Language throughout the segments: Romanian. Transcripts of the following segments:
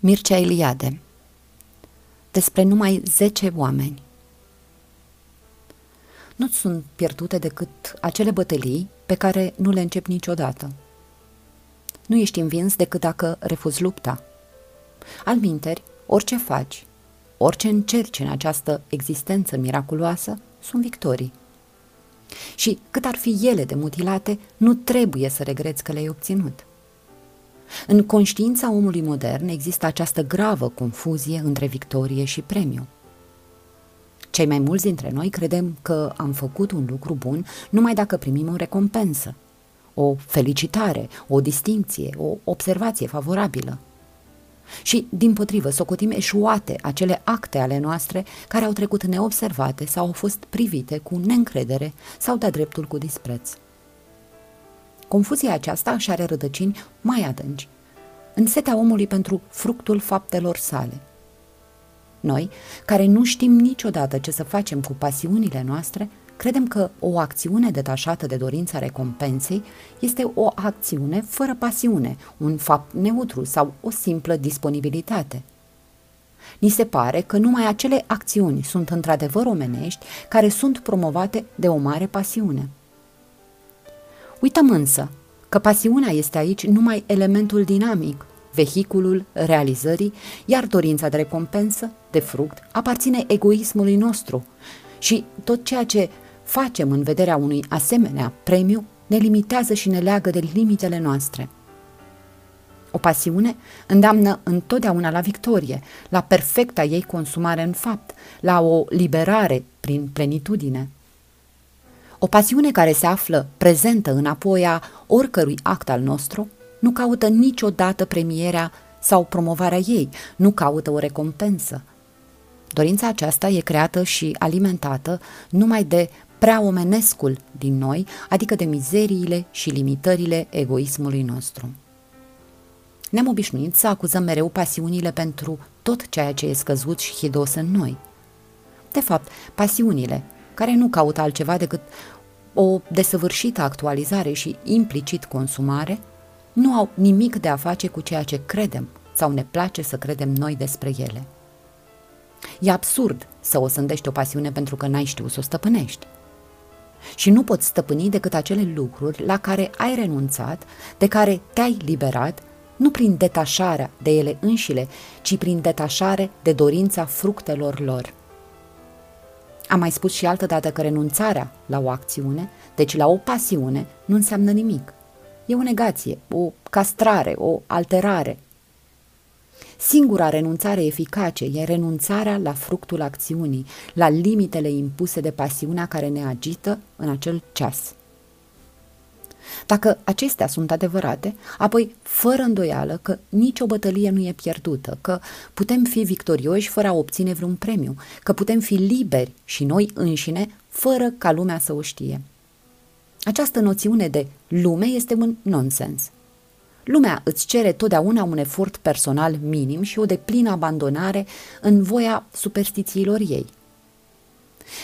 Mircea Eliade Despre numai zece oameni Nu sunt pierdute decât acele bătălii pe care nu le încep niciodată. Nu ești învins decât dacă refuzi lupta. Alminteri, orice faci, orice încerci în această existență miraculoasă, sunt victorii. Și cât ar fi ele de mutilate, nu trebuie să regreți că le-ai obținut. În conștiința omului modern există această gravă confuzie între victorie și premiu. Cei mai mulți dintre noi credem că am făcut un lucru bun numai dacă primim o recompensă, o felicitare, o distinție, o observație favorabilă. Și, din potrivă, socotim eșuate acele acte ale noastre care au trecut neobservate sau au fost privite cu neîncredere sau de dreptul cu dispreț. Confuzia aceasta își are rădăcini mai adânci, în setea omului pentru fructul faptelor sale. Noi, care nu știm niciodată ce să facem cu pasiunile noastre, credem că o acțiune detașată de dorința recompensei este o acțiune fără pasiune, un fapt neutru sau o simplă disponibilitate. Ni se pare că numai acele acțiuni sunt într-adevăr omenești care sunt promovate de o mare pasiune. Uităm însă că pasiunea este aici numai elementul dinamic, vehiculul realizării, iar dorința de recompensă, de fruct, aparține egoismului nostru și tot ceea ce facem în vederea unui asemenea premiu ne limitează și ne leagă de limitele noastre. O pasiune îndeamnă întotdeauna la victorie, la perfecta ei consumare în fapt, la o liberare prin plenitudine. O pasiune care se află prezentă înapoi a oricărui act al nostru nu caută niciodată premierea sau promovarea ei, nu caută o recompensă. Dorința aceasta e creată și alimentată numai de prea omenescul din noi, adică de mizeriile și limitările egoismului nostru. Ne-am obișnuit să acuzăm mereu pasiunile pentru tot ceea ce e scăzut și hidos în noi. De fapt, pasiunile, care nu caută altceva decât o desăvârșită actualizare și implicit consumare, nu au nimic de a face cu ceea ce credem sau ne place să credem noi despre ele. E absurd să o sândești o pasiune pentru că n-ai știut să o stăpânești. Și nu poți stăpâni decât acele lucruri la care ai renunțat, de care te-ai liberat, nu prin detașarea de ele înșile, ci prin detașare de dorința fructelor lor. Am mai spus și altădată că renunțarea la o acțiune, deci la o pasiune, nu înseamnă nimic. E o negație, o castrare, o alterare. Singura renunțare eficace e renunțarea la fructul acțiunii, la limitele impuse de pasiunea care ne agită în acel ceas. Dacă acestea sunt adevărate, apoi fără îndoială că nicio bătălie nu e pierdută, că putem fi victorioși fără a obține vreun premiu, că putem fi liberi și noi înșine fără ca lumea să o știe. Această noțiune de lume este un nonsens. Lumea îți cere totdeauna un efort personal minim și o deplină abandonare în voia superstițiilor ei.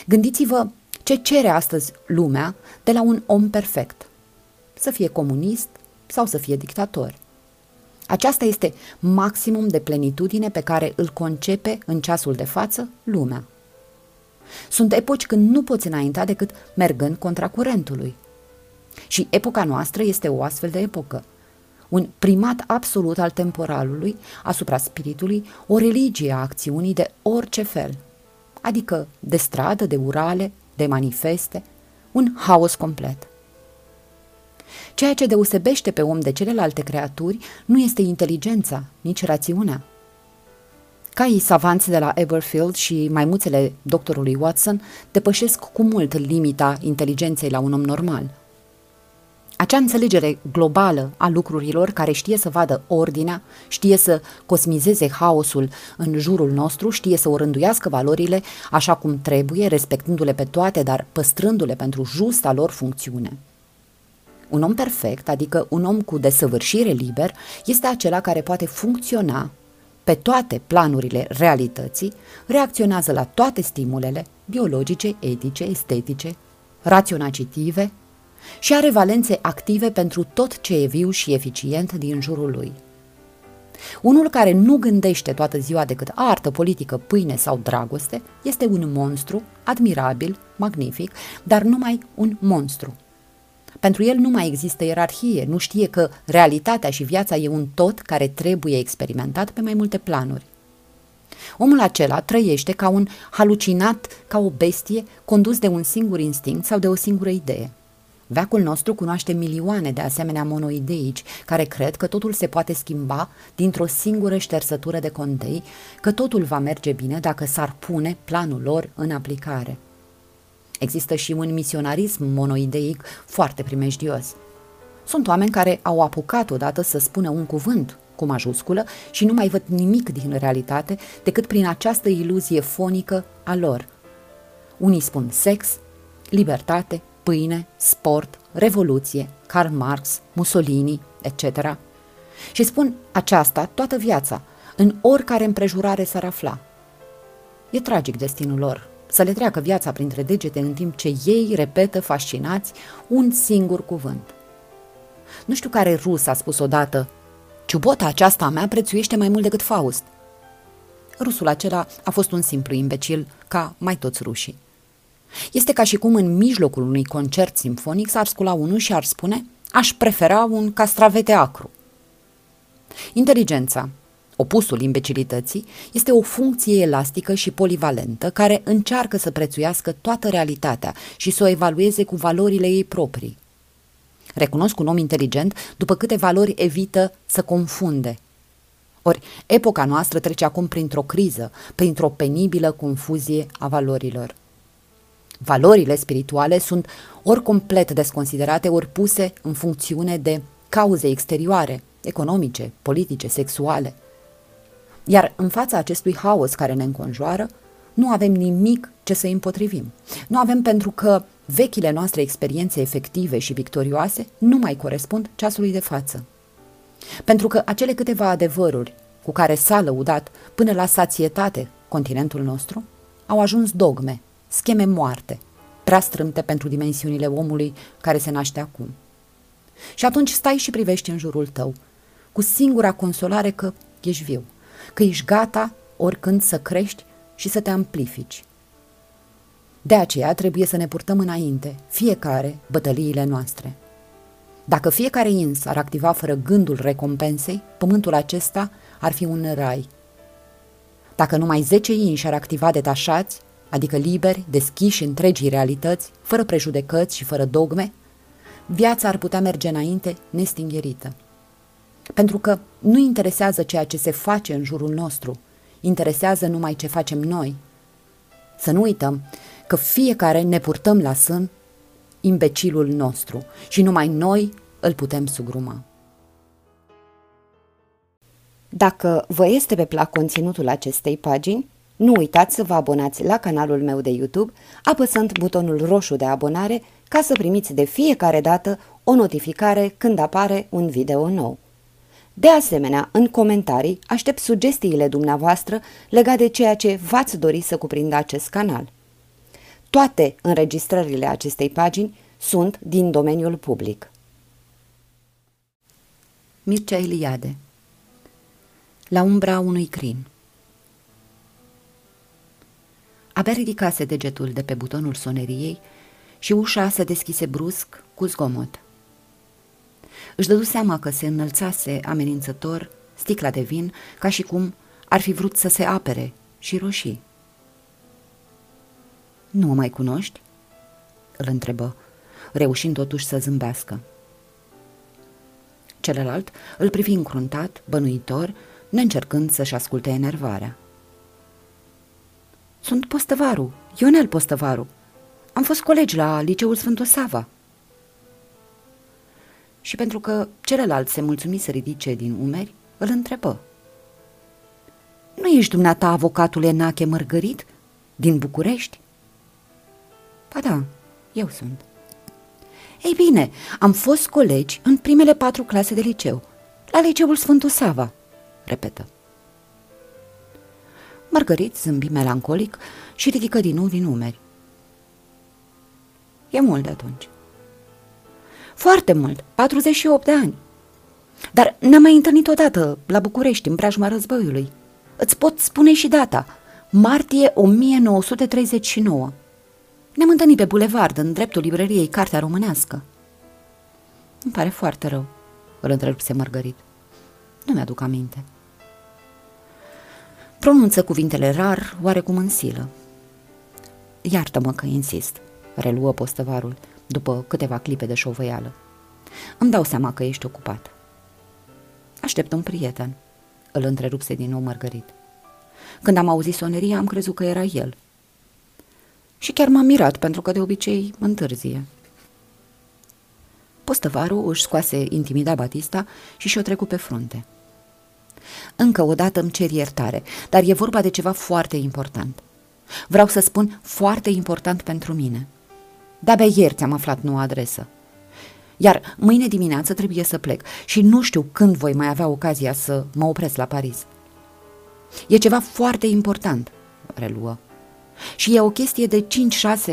Gândiți-vă ce cere astăzi lumea de la un om perfect. Să fie comunist sau să fie dictator. Aceasta este maximum de plenitudine pe care îl concepe în ceasul de față lumea. Sunt epoci când nu poți înainta decât mergând contra curentului. Și epoca noastră este o astfel de epocă. Un primat absolut al temporalului asupra spiritului, o religie a acțiunii de orice fel, adică de stradă, de urale, de manifeste, un haos complet. Ceea ce deosebește pe om de celelalte creaturi nu este inteligența, nici rațiunea. Caii savanți de la Everfield și maimuțele doctorului Watson depășesc cu mult limita inteligenței la un om normal – acea înțelegere globală a lucrurilor care știe să vadă ordinea, știe să cosmizeze haosul în jurul nostru, știe să o rânduiască valorile așa cum trebuie, respectându-le pe toate, dar păstrându-le pentru justa lor funcțiune. Un om perfect, adică un om cu desăvârșire liber, este acela care poate funcționa pe toate planurile realității, reacționează la toate stimulele biologice, etice, estetice, raționacitive, și are valențe active pentru tot ce e viu și eficient din jurul lui. Unul care nu gândește toată ziua decât artă, politică, pâine sau dragoste este un monstru, admirabil, magnific, dar numai un monstru. Pentru el nu mai există ierarhie, nu știe că realitatea și viața e un tot care trebuie experimentat pe mai multe planuri. Omul acela trăiește ca un halucinat, ca o bestie, condus de un singur instinct sau de o singură idee. Veacul nostru cunoaște milioane de asemenea monoideici care cred că totul se poate schimba dintr-o singură ștersătură de condei, că totul va merge bine dacă s-ar pune planul lor în aplicare. Există și un misionarism monoideic foarte primejdios. Sunt oameni care au apucat odată să spună un cuvânt cu majusculă și nu mai văd nimic din realitate decât prin această iluzie fonică a lor. Unii spun sex, libertate, pâine, sport, revoluție, Karl Marx, Mussolini, etc. Și spun aceasta toată viața, în oricare împrejurare s-ar afla. E tragic destinul lor, să le treacă viața printre degete în timp ce ei repetă fascinați un singur cuvânt. Nu știu care rus a spus odată, ciubota aceasta a mea prețuiește mai mult decât Faust. Rusul acela a fost un simplu imbecil, ca mai toți rușii. Este ca și cum în mijlocul unui concert simfonic s-ar scula unul și ar spune aș prefera un castravete acru. Inteligența, opusul imbecilității, este o funcție elastică și polivalentă care încearcă să prețuiască toată realitatea și să o evalueze cu valorile ei proprii. Recunosc un om inteligent după câte valori evită să confunde. Ori, epoca noastră trece acum printr-o criză, printr-o penibilă confuzie a valorilor. Valorile spirituale sunt ori complet desconsiderate, ori puse în funcțiune de cauze exterioare, economice, politice, sexuale. Iar în fața acestui haos care ne înconjoară, nu avem nimic ce să împotrivim. Nu avem pentru că vechile noastre experiențe efective și victorioase nu mai corespund ceasului de față. Pentru că acele câteva adevăruri cu care s-a lăudat până la sațietate continentul nostru au ajuns dogme scheme moarte, prea strâmte pentru dimensiunile omului care se naște acum. Și atunci stai și privești în jurul tău, cu singura consolare că ești viu, că ești gata oricând să crești și să te amplifici. De aceea trebuie să ne purtăm înainte, fiecare, bătăliile noastre. Dacă fiecare ins ar activa fără gândul recompensei, pământul acesta ar fi un rai. Dacă numai zece inși ar activa detașați, adică liberi, deschiși întregii realități, fără prejudecăți și fără dogme, viața ar putea merge înainte nestingherită. Pentru că nu interesează ceea ce se face în jurul nostru, interesează numai ce facem noi. Să nu uităm că fiecare ne purtăm la sân imbecilul nostru și numai noi îl putem sugruma. Dacă vă este pe plac conținutul acestei pagini, nu uitați să vă abonați la canalul meu de YouTube apăsând butonul roșu de abonare ca să primiți de fiecare dată o notificare când apare un video nou. De asemenea, în comentarii aștept sugestiile dumneavoastră legate de ceea ce v-ați dori să cuprindă acest canal. Toate înregistrările acestei pagini sunt din domeniul public. Mircea Eliade La umbra unui crin Abia ridicase degetul de pe butonul soneriei și ușa se deschise brusc cu zgomot. Își dădu seama că se înălțase amenințător sticla de vin, ca și cum ar fi vrut să se apere și roșii. Nu mă mai cunoști?" îl întrebă, reușind totuși să zâmbească. Celălalt îl privi încruntat, bănuitor, neîncercând să-și asculte enervarea. Sunt Postăvaru, Ionel Postăvaru. Am fost colegi la liceul Sfântul Sava. Și pentru că celălalt se mulțumi să ridice din umeri, îl întrebă. Nu ești dumneata avocatul Enache Mărgărit din București? Ba da, eu sunt. Ei bine, am fost colegi în primele patru clase de liceu, la liceul Sfântul Sava, repetă. Margărit zâmbi melancolic și ridică din nou din umeri. E mult de atunci. Foarte mult, 48 de ani. Dar ne-am mai întâlnit odată la București, în preajma războiului. Îți pot spune și data. Martie 1939. Ne-am întâlnit pe bulevard, în dreptul librăriei Cartea Românească. Îmi pare foarte rău, îl întrerupse Margarit. Nu mi-aduc aminte. Pronunță cuvintele rar, oarecum în silă. Iartă-mă că insist, reluă postăvarul, după câteva clipe de șovăială. Îmi dau seama că ești ocupat. Aștept un prieten, îl întrerupse din nou Margarit. Când am auzit soneria, am crezut că era el. Și chiar m-am mirat, pentru că de obicei întârzie. Postăvarul își scoase intimida Batista și și-o trecu pe frunte. Încă o dată îmi cer iertare, dar e vorba de ceva foarte important. Vreau să spun foarte important pentru mine. De-abia ieri ți-am aflat noua adresă. Iar mâine dimineață trebuie să plec și nu știu când voi mai avea ocazia să mă opresc la Paris. E ceva foarte important, reluă. Și e o chestie de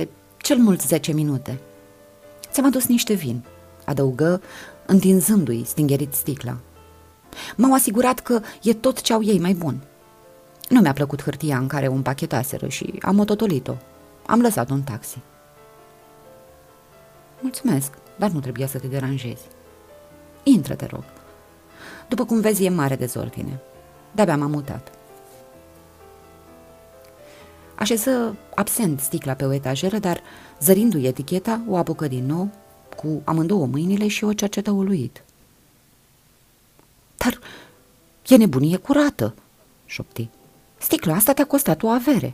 5-6, cel mult 10 minute. Ți-am adus niște vin, adăugă, întinzându-i stingerit sticla. M-au asigurat că e tot ce au ei mai bun. Nu mi-a plăcut hârtia în care o împachetaseră și am ototolit-o. Am lăsat un taxi. Mulțumesc, dar nu trebuia să te deranjezi. Intră, te rog. După cum vezi, e mare dezordine. De-abia m-am mutat. Așeză absent sticla pe o etajeră, dar, zărindu-i eticheta, o apucă din nou, cu amândouă mâinile și o cercetă uluit. Dar e nebunie curată, șopti. Sticla asta te-a costat o avere.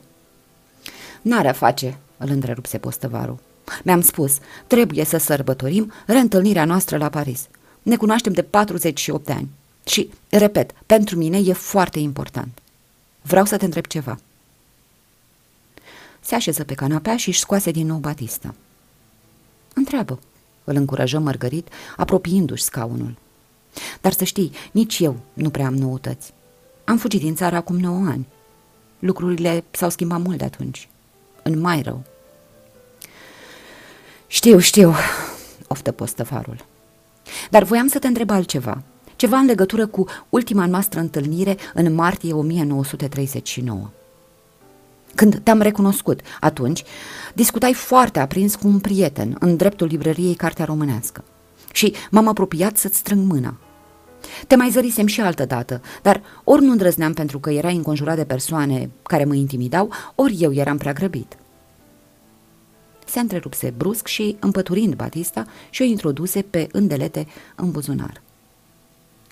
N-are a face, îl întrerupse postăvarul. Mi-am spus, trebuie să sărbătorim reîntâlnirea noastră la Paris. Ne cunoaștem de 48 de ani. Și, repet, pentru mine e foarte important. Vreau să te întreb ceva. Se așeză pe canapea și își scoase din nou Batista. Întreabă, îl încurajă Mărgărit, apropiindu-și scaunul. Dar să știi, nici eu nu prea am noutăți. Am fugit din țară acum 9 ani. Lucrurile s-au schimbat mult de atunci. În mai rău. Știu, știu, oftă postăfarul. Dar voiam să te întreb altceva. Ceva în legătură cu ultima noastră întâlnire în martie 1939. Când te-am recunoscut, atunci, discutai foarte aprins cu un prieten în dreptul librăriei Cartea Românească. Și m-am apropiat să-ți strâng mâna. Te mai zărisem și altă dată, dar ori nu îndrăzneam pentru că erai înconjurat de persoane care mă intimidau, ori eu eram prea grăbit. Se întrerupse brusc și, împăturind Batista, și-o introduse pe îndelete în buzunar.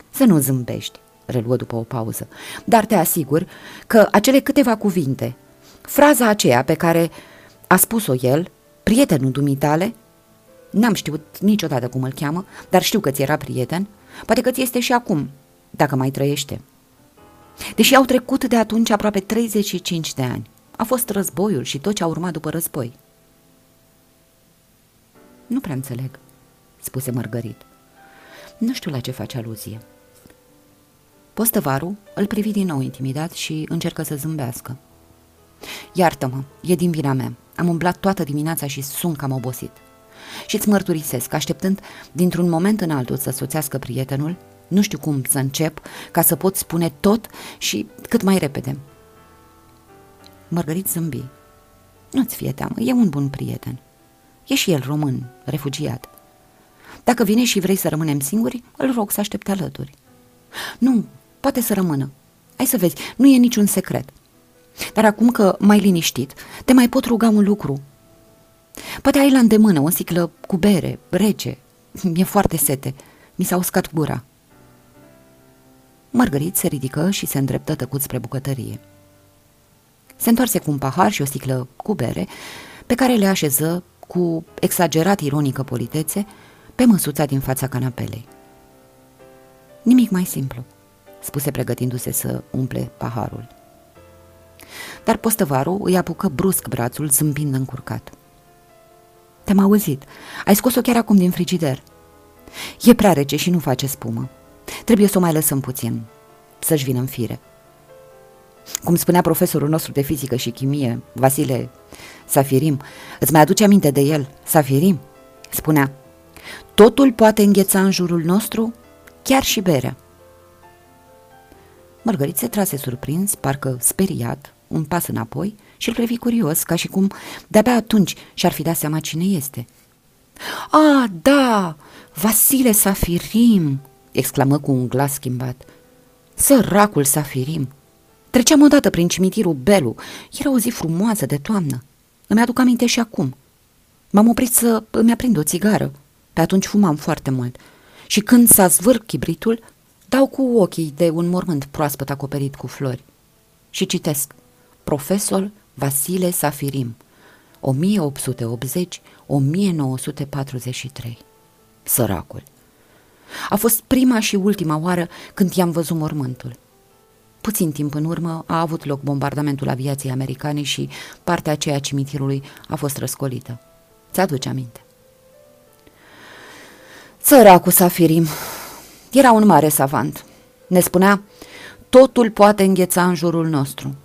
Să nu zâmbești, reluă după o pauză, dar te asigur că acele câteva cuvinte, fraza aceea pe care a spus-o el, prietenul dumitale, n-am știut niciodată cum îl cheamă, dar știu că ți era prieten, Poate că ți este și acum, dacă mai trăiește. Deși au trecut de atunci aproape 35 de ani. A fost războiul și tot ce a urmat după război. Nu prea înțeleg, spuse Mărgărit. Nu știu la ce face aluzie. Postăvarul îl privi din nou intimidat și încercă să zâmbească. Iartă-mă, e din vina mea. Am umblat toată dimineața și sunt cam obosit. Și îți mărturisesc, așteptând dintr-un moment în altul să soțească prietenul, nu știu cum să încep ca să pot spune tot și cât mai repede. Mărgărit zâmbi. Nu-ți fie teamă, e un bun prieten. E și el român, refugiat. Dacă vine și vrei să rămânem singuri, îl rog să aștepte alături. Nu, poate să rămână. Hai să vezi, nu e niciun secret. Dar acum că mai liniștit, te mai pot ruga un lucru. Poate ai la îndemână o sticlă cu bere, rece. Mi-e foarte sete. Mi s-a uscat gura. Margarit se ridică și se îndreptă tăcut spre bucătărie. Se întoarse cu un pahar și o sticlă cu bere, pe care le așeză cu exagerat ironică politețe pe măsuța din fața canapelei. Nimic mai simplu, spuse pregătindu-se să umple paharul. Dar postăvarul îi apucă brusc brațul, zâmbind încurcat. Te-am auzit. Ai scos-o chiar acum din frigider. E prea rece și nu face spumă. Trebuie să o mai lăsăm puțin, să-și vină în fire. Cum spunea profesorul nostru de fizică și chimie, Vasile Safirim, îți mai aduce aminte de el, Safirim? Spunea, totul poate îngheța în jurul nostru chiar și berea. Mărgărit se trase surprins, parcă speriat, un pas înapoi și îl privi curios, ca și cum de-abia atunci și-ar fi dat seama cine este. A, da, Vasile Safirim!" exclamă cu un glas schimbat. Săracul Safirim! Treceam odată prin cimitirul Belu. Era o zi frumoasă de toamnă. Îmi aduc aminte și acum. M-am oprit să îmi aprind o țigară. Pe atunci fumam foarte mult. Și când s-a zvârc chibritul, dau cu ochii de un mormânt proaspăt acoperit cu flori. Și citesc. Profesor Vasile Safirim, 1880-1943. Săracul. A fost prima și ultima oară când i-am văzut mormântul. Puțin timp în urmă a avut loc bombardamentul aviației americane și partea aceea cimitirului a fost răscolită. Ți-aduce aminte? Săracul Safirim era un mare savant. Ne spunea, totul poate îngheța în jurul nostru.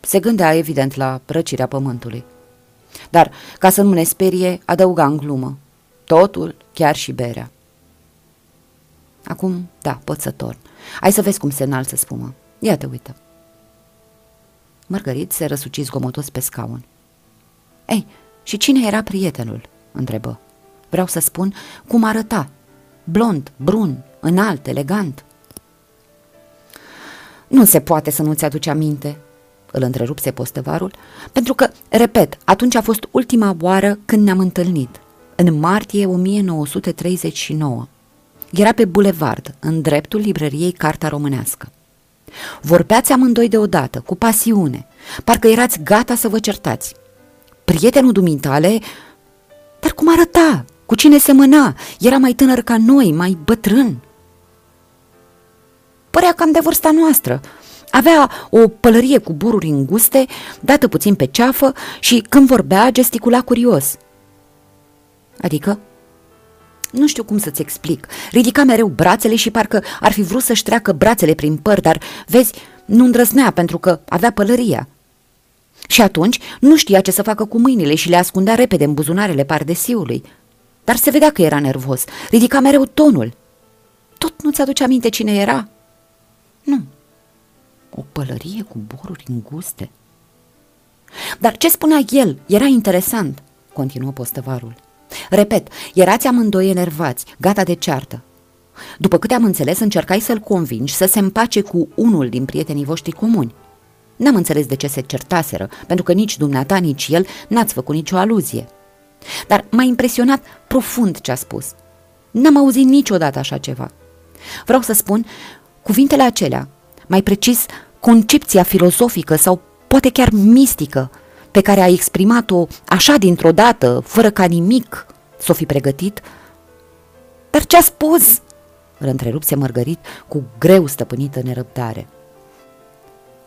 Se gândea evident la răcirea pământului. Dar, ca să nu ne sperie, adăuga în glumă. Totul, chiar și berea. Acum, da, pot să torn. Ai să vezi cum se înalță spumă. Ia te uită. Mărgărit se răsuci zgomotos pe scaun. Ei, și cine era prietenul? întrebă. Vreau să spun cum arăta. Blond, brun, înalt, elegant. Nu se poate să nu-ți aduci aminte, îl întrerupse postăvarul, pentru că, repet, atunci a fost ultima oară când ne-am întâlnit, în martie 1939. Era pe bulevard, în dreptul librăriei Carta Românească. Vorbeați amândoi deodată, cu pasiune, parcă erați gata să vă certați. Prietenul dumitale, dar cum arăta? Cu cine semăna? Era mai tânăr ca noi, mai bătrân. Părea cam de vârsta noastră. Avea o pălărie cu bururi înguste, dată puțin pe ceafă și când vorbea gesticula curios. Adică? Nu știu cum să-ți explic. Ridica mereu brațele și parcă ar fi vrut să-și treacă brațele prin păr, dar, vezi, nu îndrăznea pentru că avea pălăria. Și atunci nu știa ce să facă cu mâinile și le ascundea repede în buzunarele pardesiului. Dar se vedea că era nervos. Ridica mereu tonul. Tot nu ți-aduce aminte cine era? Nu. O pălărie cu boruri înguste. Dar ce spunea el era interesant, continuă postăvarul. Repet, erați amândoi enervați, gata de ceartă. După câte am înțeles, încercai să-l convingi să se împace cu unul din prietenii voștri comuni. N-am înțeles de ce se certaseră, pentru că nici dumneata, nici el n-ați făcut nicio aluzie. Dar m-a impresionat profund ce a spus. N-am auzit niciodată așa ceva. Vreau să spun, cuvintele acelea, mai precis, concepția filozofică sau poate chiar mistică pe care a exprimat-o așa dintr-o dată, fără ca nimic să o fi pregătit? Dar ce a spus? Îl întrerupse Mărgărit cu greu stăpânită nerăbdare.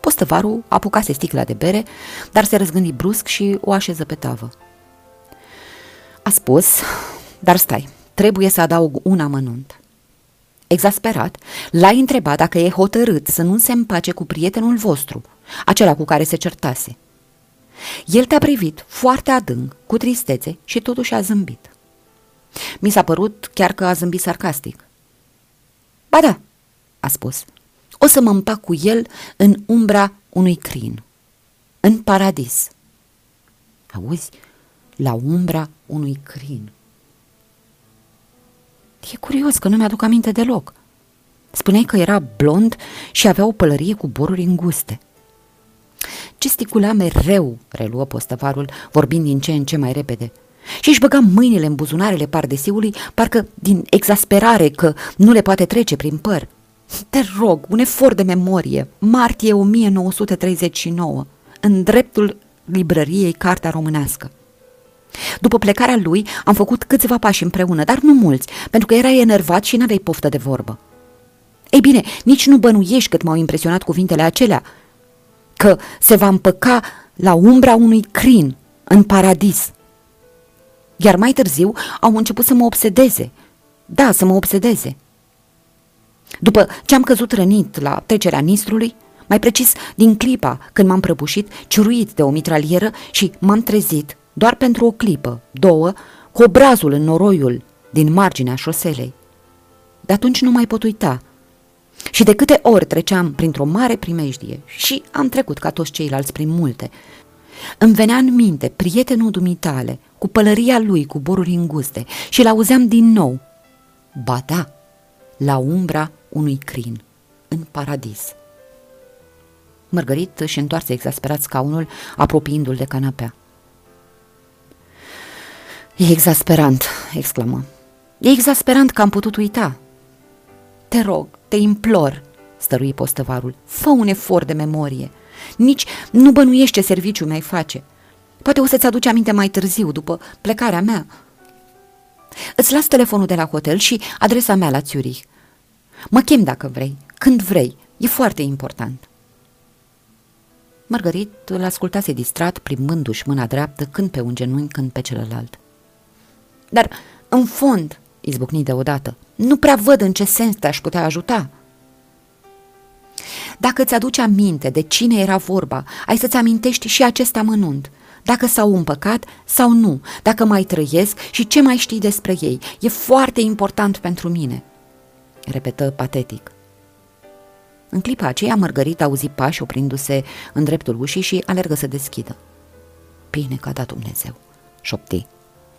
Postăvarul apucase sticla de bere, dar se răzgândi brusc și o așeză pe tavă. A spus, dar stai, trebuie să adaug un amănunt. Exasperat, l-a întrebat dacă e hotărât să nu se împace cu prietenul vostru, acela cu care se certase. El te-a privit foarte adânc, cu tristețe și totuși a zâmbit. Mi s-a părut chiar că a zâmbit sarcastic. Ba da, a spus, o să mă împac cu el în umbra unui crin, în paradis. Auzi, la umbra unui crin. E curios că nu mi-aduc aminte deloc. Spuneai că era blond și avea o pălărie cu boruri înguste. Gesticula mereu, reluă postăvarul, vorbind din ce în ce mai repede. Și își băga mâinile în buzunarele pardesiului, parcă din exasperare că nu le poate trece prin păr. Te rog, un efort de memorie, martie 1939, în dreptul librăriei Cartea Românească. După plecarea lui, am făcut câțiva pași împreună, dar nu mulți, pentru că era enervat și n-aveai poftă de vorbă. Ei bine, nici nu bănuiești cât m-au impresionat cuvintele acelea, că se va împăca la umbra unui crin în paradis. Iar mai târziu au început să mă obsedeze. Da, să mă obsedeze. După ce am căzut rănit la trecerea nistrului, mai precis din clipa când m-am prăbușit, ciuruit de o mitralieră și m-am trezit, doar pentru o clipă, două, cu obrazul în noroiul din marginea șoselei. de atunci nu mai pot uita. Și de câte ori treceam printr-o mare primejdie și am trecut ca toți ceilalți prin multe, îmi venea în minte prietenul dumitale, cu pălăria lui cu boruri înguste și l-auzeam din nou. Ba da, la umbra unui crin, în paradis. Mărgărit își întoarse exasperat scaunul, apropiindu-l de canapea. E exasperant, exclamă. E exasperant că am putut uita. Te rog, te implor, stărui postăvarul, fă un efort de memorie. Nici nu bănuiești ce serviciu mi-ai face. Poate o să-ți aduci aminte mai târziu, după plecarea mea. Îți las telefonul de la hotel și adresa mea la Zurich. Mă chem dacă vrei, când vrei, e foarte important. Margarit îl ascultase distrat, plimbându-și mâna dreaptă, când pe un genunchi, când pe celălalt. Dar, în fond, izbucni deodată, nu prea văd în ce sens te-aș putea ajuta. Dacă îți aduci aminte de cine era vorba, ai să-ți amintești și acest amănunt. Dacă s-au împăcat sau nu, dacă mai trăiesc și ce mai știi despre ei. E foarte important pentru mine, repetă patetic. În clipa aceea, Mărgărit auzi pași oprindu-se în dreptul ușii și alergă să deschidă. Bine că a dat Dumnezeu, șopti.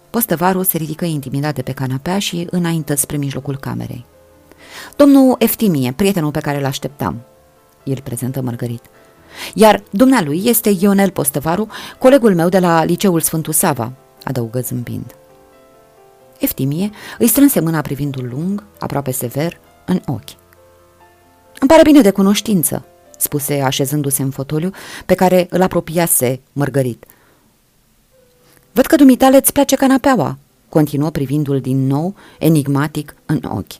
Postăvarul se ridică intimidat de pe canapea și înaintă spre mijlocul camerei. Domnul Eftimie, prietenul pe care îl așteptam, îl prezentă Mărgărit. Iar dumnealui este Ionel Postăvaru, colegul meu de la Liceul Sfântul Sava, adăugă zâmbind. Eftimie îi strânse mâna privindul lung, aproape sever, în ochi. Îmi pare bine de cunoștință, spuse așezându-se în fotoliu pe care îl apropiase Mărgărit. Văd că dumitale îți place canapeaua, continuă privindul din nou, enigmatic, în ochi.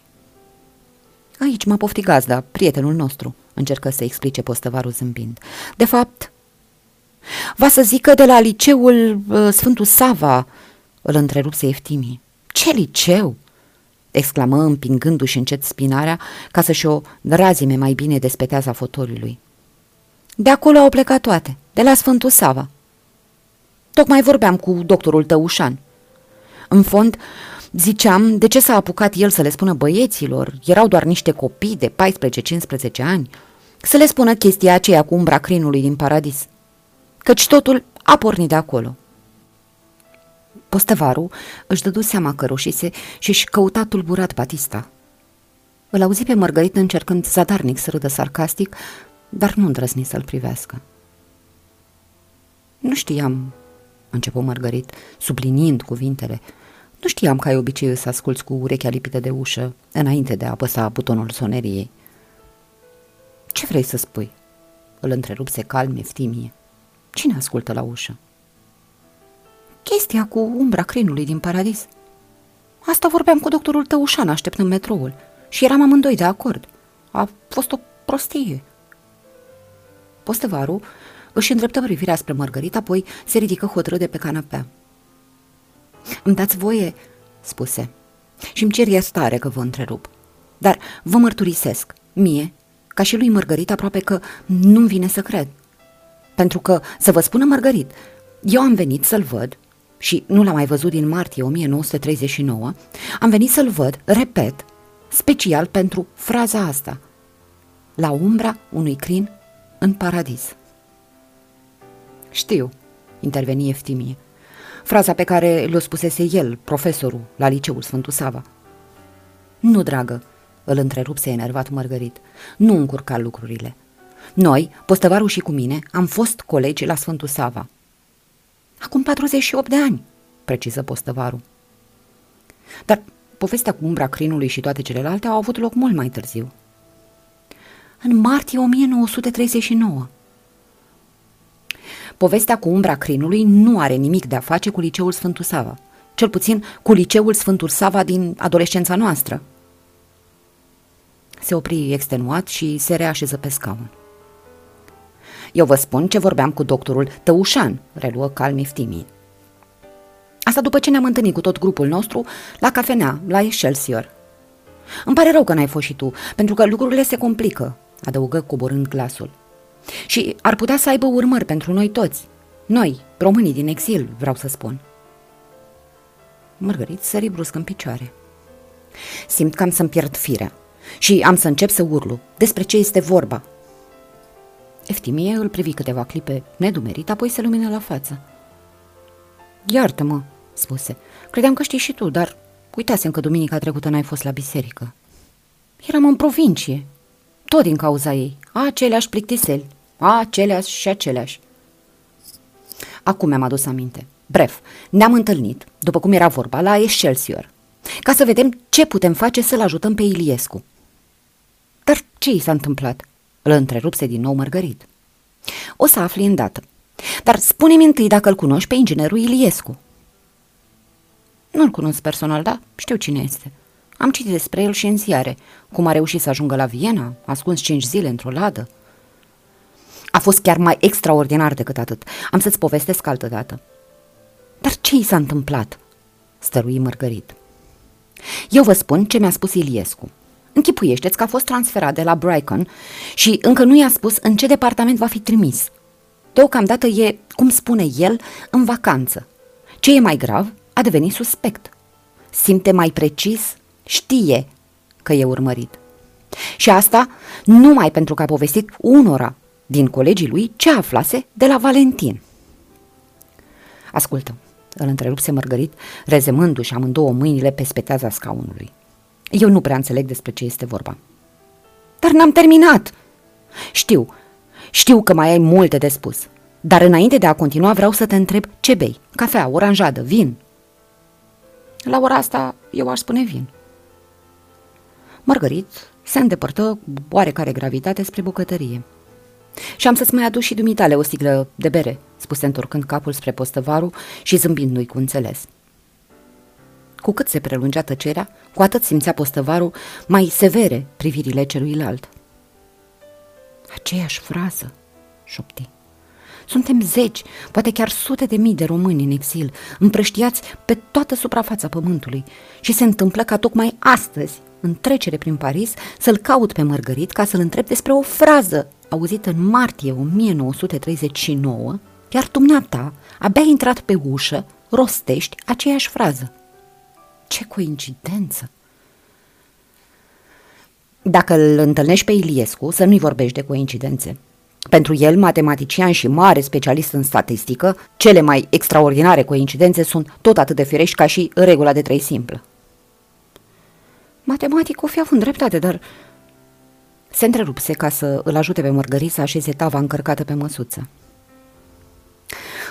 Aici m-a poftit gazda, prietenul nostru, încercă să explice postăvarul zâmbind. De fapt, va să zică de la liceul uh, Sfântul Sava, îl întrerupse Eftimie. Ce liceu? exclamă împingându-și încet spinarea ca să-și o razime mai bine de speteaza fotoliului. De acolo au plecat toate, de la Sfântul Sava. Tocmai vorbeam cu doctorul Tăușan. În fond, ziceam de ce s-a apucat el să le spună băieților, erau doar niște copii de 14-15 ani, să le spună chestia aceea cu umbra crinului din paradis. Căci totul a pornit de acolo. Postăvarul își dădu seama că roșise și își căuta tulburat Batista. Îl auzi pe Mărgărit încercând zadarnic să râdă sarcastic, dar nu îndrăzni să-l privească. Nu știam, începu Mărgărit, subliniind cuvintele, nu știam că ai obiceiul să asculți cu urechea lipită de ușă, înainte de a apăsa butonul soneriei. Ce vrei să spui? Îl întrerupse calm Eftimie. Cine ascultă la ușă? Chestia cu umbra crinului din paradis. Asta vorbeam cu doctorul Tăușan așteptând metroul și eram amândoi de acord. A fost o prostie. Postăvarul își îndreptă privirea spre Margarita, apoi se ridică hotărât de pe canapea. Îmi dați voie, spuse, și îmi cer iertare că vă întrerup. Dar vă mărturisesc, mie, ca și lui Margarita, aproape că nu-mi vine să cred. Pentru că, să vă spună Margarit, eu am venit să-l văd și nu l-am mai văzut din martie 1939, am venit să-l văd, repet, special pentru fraza asta, la umbra unui crin în paradis. Știu, interveni Eftimie, fraza pe care le-o spusese el, profesorul, la liceul Sfântul Sava. Nu, dragă, îl întrerupse enervat Mărgărit, nu încurca lucrurile. Noi, postăvarul și cu mine, am fost colegi la Sfântul Sava – Acum 48 de ani, preciză postăvarul. Dar povestea cu umbra crinului și toate celelalte au avut loc mult mai târziu. În martie 1939. Povestea cu umbra crinului nu are nimic de a face cu liceul Sfântul Sava, cel puțin cu liceul Sfântul Sava din adolescența noastră. Se opri extenuat și se reașeză pe scaun. Eu vă spun ce vorbeam cu doctorul Tăușan, reluă calm iftimii. Asta după ce ne-am întâlnit cu tot grupul nostru la cafenea, la Excelsior. Îmi pare rău că n-ai fost și tu, pentru că lucrurile se complică, adăugă coborând glasul. Și ar putea să aibă urmări pentru noi toți. Noi, românii din exil, vreau să spun. Mărgărit sări brusc în picioare. Simt că am să-mi pierd firea și am să încep să urlu. Despre ce este vorba? Eftimie îl privi câteva clipe nedumerit, apoi se lumină la față. Iartă-mă, spuse. Credeam că știi și tu, dar uitasem că duminica trecută n-ai fost la biserică. Eram în provincie, tot din cauza ei. Aceleași plictiseli, aceleași și aceleași. Acum mi-am adus aminte. Bref, ne-am întâlnit, după cum era vorba, la Excelsior, ca să vedem ce putem face să-l ajutăm pe Iliescu. Dar ce i s-a întâmplat? Îl întrerupse din nou Mărgărit. O să afli îndată. Dar spune-mi întâi dacă îl cunoști pe inginerul Iliescu. Nu-l cunosc personal, da? Știu cine este. Am citit despre el și în ziare, cum a reușit să ajungă la Viena, ascuns cinci zile într-o ladă. A fost chiar mai extraordinar decât atât. Am să-ți povestesc altă dată. Dar ce i s-a întâmplat? stărui Mărgărit. Eu vă spun ce mi-a spus Iliescu. Închipuiește-ți că a fost transferat de la Brighton și încă nu i-a spus în ce departament va fi trimis. Deocamdată e, cum spune el, în vacanță. Ce e mai grav, a devenit suspect. Simte mai precis, știe că e urmărit. Și asta numai pentru că a povestit unora din colegii lui ce aflase de la Valentin. Ascultă, îl întrerupse Mărgărit, rezemându-și amândouă mâinile pe speteaza scaunului. Eu nu prea înțeleg despre ce este vorba. Dar n-am terminat! Știu, știu că mai ai multe de spus, dar înainte de a continua vreau să te întreb ce bei? Cafea, oranjadă, vin? La ora asta eu aș spune vin. Margarit se îndepărtă cu oarecare gravitate spre bucătărie. Și am să-ți mai aduc și dumitale o sticlă de bere, spuse întorcând capul spre postăvaru și zâmbindu-i cu înțeles. Cu cât se prelungea tăcerea, cu atât simțea postăvarul mai severe privirile celuilalt. Aceeași frază, șopti. Suntem zeci, poate chiar sute de mii de români în exil, împrăștiați pe toată suprafața pământului și se întâmplă ca tocmai astăzi, în trecere prin Paris, să-l caut pe Mărgărit ca să-l întreb despre o frază auzită în martie 1939, iar dumneata, abia intrat pe ușă, rostești aceeași frază. Ce coincidență! Dacă îl întâlnești pe Iliescu, să nu-i vorbești de coincidențe. Pentru el, matematician și mare specialist în statistică, cele mai extraordinare coincidențe sunt tot atât de firești ca și regula de trei simplă. Matematicul fi având dreptate, dar... Se întrerupse ca să îl ajute pe Mărgărit să așeze tava încărcată pe măsuță.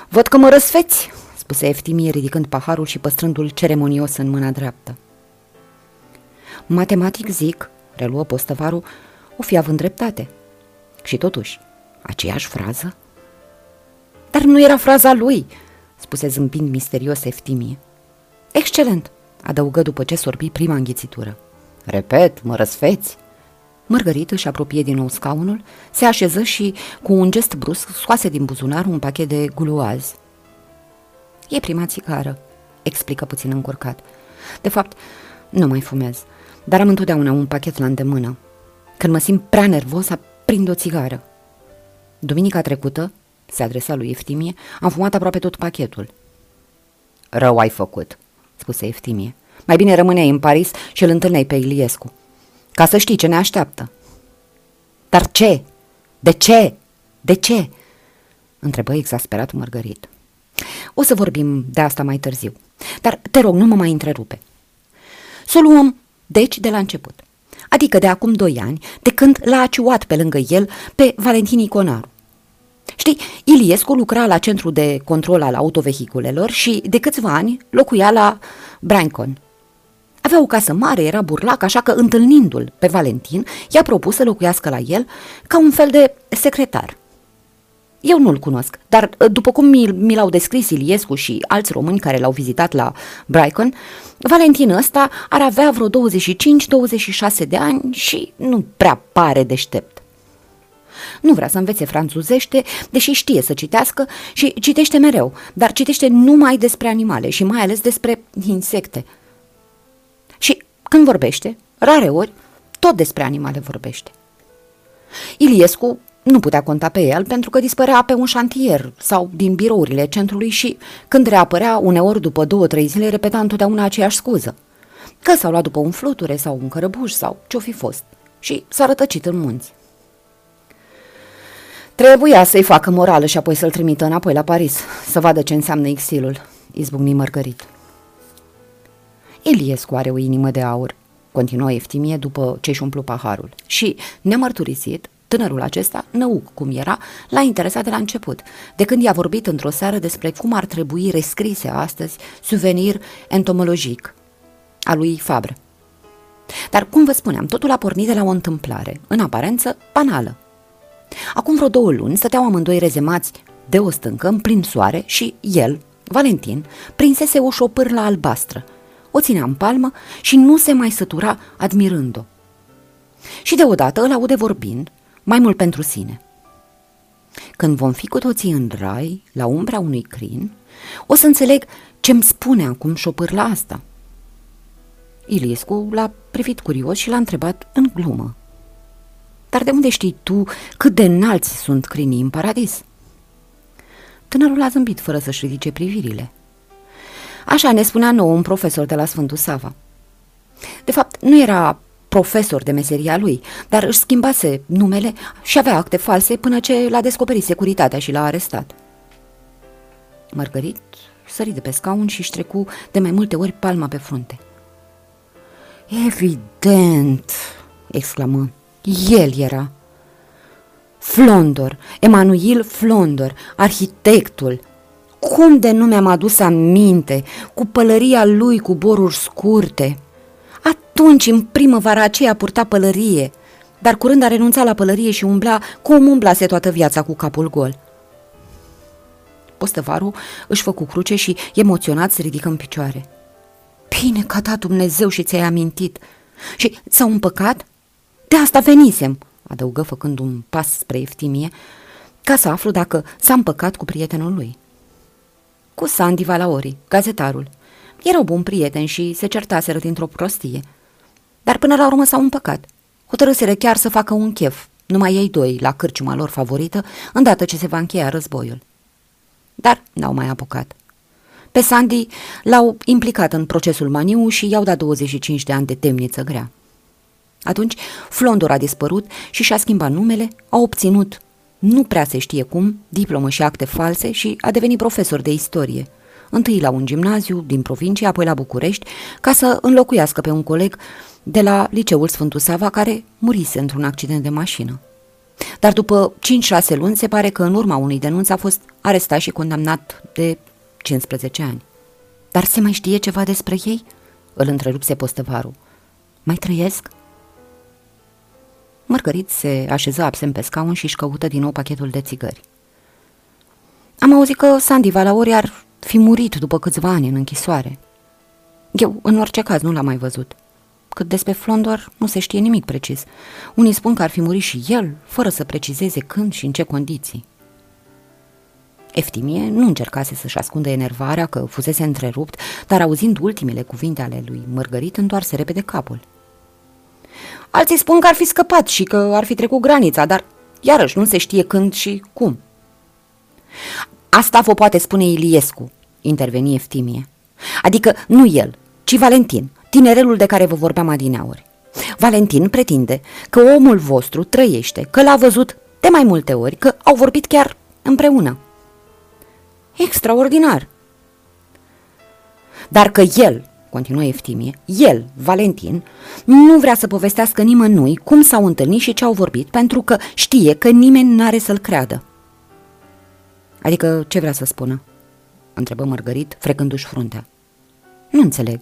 Văd că mă răsfeți, spuse Eftimie ridicând paharul și păstrându-l ceremonios în mâna dreaptă. Matematic zic, reluă postăvarul, o fi având dreptate. Și totuși, aceeași frază? Dar nu era fraza lui, spuse zâmbind misterios Eftimie. Excelent, adăugă după ce sorbi prima înghițitură. Repet, mă răsfeți. Mărgărit își apropie din nou scaunul, se așeză și, cu un gest brusc, scoase din buzunar un pachet de gluaz. E prima țigară, explică puțin încurcat. De fapt, nu mai fumez, dar am întotdeauna un pachet la îndemână. Când mă simt prea nervos, aprind o țigară. Duminica trecută, se adresa lui Eftimie, am fumat aproape tot pachetul. Rău ai făcut, spuse Eftimie. Mai bine rămâneai în Paris și îl întâlneai pe Iliescu. Ca să știi ce ne așteaptă. Dar ce? De ce? De ce? Întrebă exasperat Mărgărit. O să vorbim de asta mai târziu. Dar te rog, nu mă mai întrerupe. Să o luăm, deci, de la început. Adică de acum doi ani, de când l-a aciuat pe lângă el pe Valentin Iconaru. Știi, Iliescu lucra la centru de control al autovehiculelor și de câțiva ani locuia la Brancon. Avea o casă mare, era burlac, așa că întâlnindu-l pe Valentin, i-a propus să locuiască la el ca un fel de secretar. Eu nu-l cunosc, dar ă, după cum mi, mi l-au descris Iliescu și alți români care l-au vizitat la Brighton, Valentin ăsta ar avea vreo 25-26 de ani și nu prea pare deștept. Nu vrea să învețe franțuzește, deși știe să citească și citește mereu, dar citește numai despre animale și mai ales despre insecte. Și când vorbește, rare ori, tot despre animale vorbește. Iliescu nu putea conta pe el pentru că dispărea pe un șantier sau din birourile centrului și, când reapărea uneori după două-trei zile, repeta întotdeauna aceeași scuză. că s-au luat după un fluture sau un cărăbuș sau ce-o fi fost și s-a rătăcit în munți. Trebuia să-i facă morală și apoi să-l trimită înapoi la Paris, să vadă ce înseamnă exilul, izbucni Mărgărit. Iliescu are o inimă de aur, continuă Eftimie după ce își umplu paharul. Și, nemărturisit, tânărul acesta, năuc cum era, l-a interesat de la început, de când i-a vorbit într-o seară despre cum ar trebui rescrise astăzi suvenir entomologic a lui Fabre. Dar, cum vă spuneam, totul a pornit de la o întâmplare, în aparență banală. Acum vreo două luni stăteau amândoi rezemați de o stâncă în plin soare și el, Valentin, prinsese o șopârlă albastră, o ținea în palmă și nu se mai sătura admirând-o. Și deodată îl aude vorbind, mai mult pentru sine. Când vom fi cu toții în rai, la umbra unui crin, o să înțeleg ce-mi spune acum șopârla asta. Iliescu l-a privit curios și l-a întrebat în glumă. Dar de unde știi tu cât de înalți sunt crinii în paradis? Tânărul a zâmbit fără să-și ridice privirile. Așa ne spunea nou un profesor de la Sfântul Sava. De fapt, nu era profesor de meseria lui, dar își schimbase numele și avea acte false până ce l-a descoperit securitatea și l-a arestat. Margarit sări de pe scaun și-și trecu de mai multe ori palma pe frunte. Evident, exclamă, el era. Flondor, Emanuel Flondor, arhitectul, cum de nu mi-am adus aminte, cu pălăria lui cu boruri scurte. Atunci, în primăvara aceea, purta pălărie, dar curând a renunțat la pălărie și umbla cum umblase toată viața cu capul gol. Postăvarul își făcu cruce și, emoționat, se ridică în picioare. Bine că a dat Dumnezeu și ți-ai amintit. Și s-au împăcat? De asta venisem, adăugă făcând un pas spre Eftimie, ca să aflu dacă s-a împăcat cu prietenul lui cu Sandy Valaori, gazetarul. Erau bun prieten și se certaseră dintr-o prostie. Dar până la urmă s-au împăcat. Hotărâsere chiar să facă un chef, numai ei doi, la cârciuma lor favorită, îndată ce se va încheia războiul. Dar n-au mai apucat. Pe Sandy l-au implicat în procesul Maniu și i-au dat 25 de ani de temniță grea. Atunci, Flondor a dispărut și și-a schimbat numele, a obținut nu prea se știe cum, diplomă și acte false și a devenit profesor de istorie. Întâi la un gimnaziu din provincie, apoi la București, ca să înlocuiască pe un coleg de la liceul Sfântul Sava care murise într-un accident de mașină. Dar după 5-6 luni se pare că în urma unui denunț a fost arestat și condamnat de 15 ani. Dar se mai știe ceva despre ei? Îl întrerupse postăvarul. Mai trăiesc? Mărgărit se așeză absent pe scaun și își căută din nou pachetul de țigări. Am auzit că Sandy Valaori ar fi murit după câțiva ani în închisoare. Eu, în orice caz, nu l-am mai văzut. Cât despre Flondor, nu se știe nimic precis. Unii spun că ar fi murit și el, fără să precizeze când și în ce condiții. Eftimie nu încercase să-și ascundă enervarea că fusese întrerupt, dar auzind ultimele cuvinte ale lui Mărgărit, întoarse repede capul – Alții spun că ar fi scăpat și că ar fi trecut granița, dar iarăși nu se știe când și cum. Asta vă poate spune Iliescu, interveni Eftimie. Adică nu el, ci Valentin, tinerelul de care vă vorbeam adineauri. Valentin pretinde că omul vostru trăiește, că l-a văzut de mai multe ori, că au vorbit chiar împreună. Extraordinar! Dar că el continuă Eftimie, el, Valentin, nu vrea să povestească nimănui cum s-au întâlnit și ce au vorbit, pentru că știe că nimeni n-are să-l creadă. Adică ce vrea să spună? întrebă Mărgărit, frecându-și fruntea. Nu înțeleg.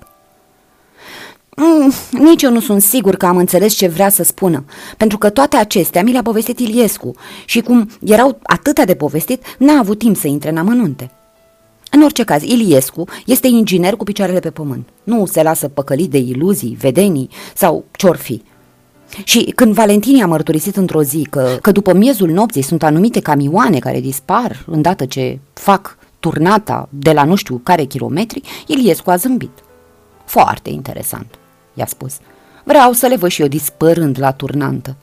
Mm, nici eu nu sunt sigur că am înțeles ce vrea să spună, pentru că toate acestea mi le-a povestit Iliescu și cum erau atâtea de povestit, n-a avut timp să intre în amănunte. În orice caz, Iliescu este inginer cu picioarele pe pământ. Nu se lasă păcălit de iluzii, vedenii sau ciorfi. Și când Valentini a mărturisit într-o zi că, că după miezul nopții sunt anumite camioane care dispar îndată ce fac turnata de la nu știu care kilometri, Iliescu a zâmbit. Foarte interesant, i-a spus. Vreau să le văd și eu dispărând la turnantă.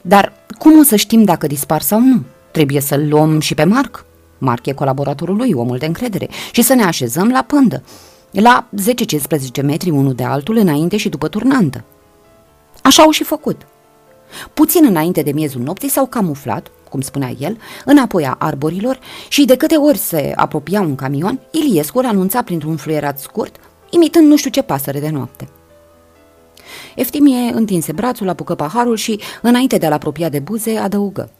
Dar cum o să știm dacă dispar sau nu? Trebuie să-l luăm și pe Marc? Marc e colaboratorul lui, omul de încredere, și să ne așezăm la pândă. la 10-15 metri unul de altul înainte și după turnantă. Așa au și făcut. Puțin înainte de miezul nopții s-au camuflat, cum spunea el, înapoi a arborilor și de câte ori se apropia un camion, Iliescu îl anunța printr-un fluierat scurt, imitând nu știu ce pasăre de noapte. Eftimie întinse brațul, apucă paharul și, înainte de a-l apropia de buze, adăugă.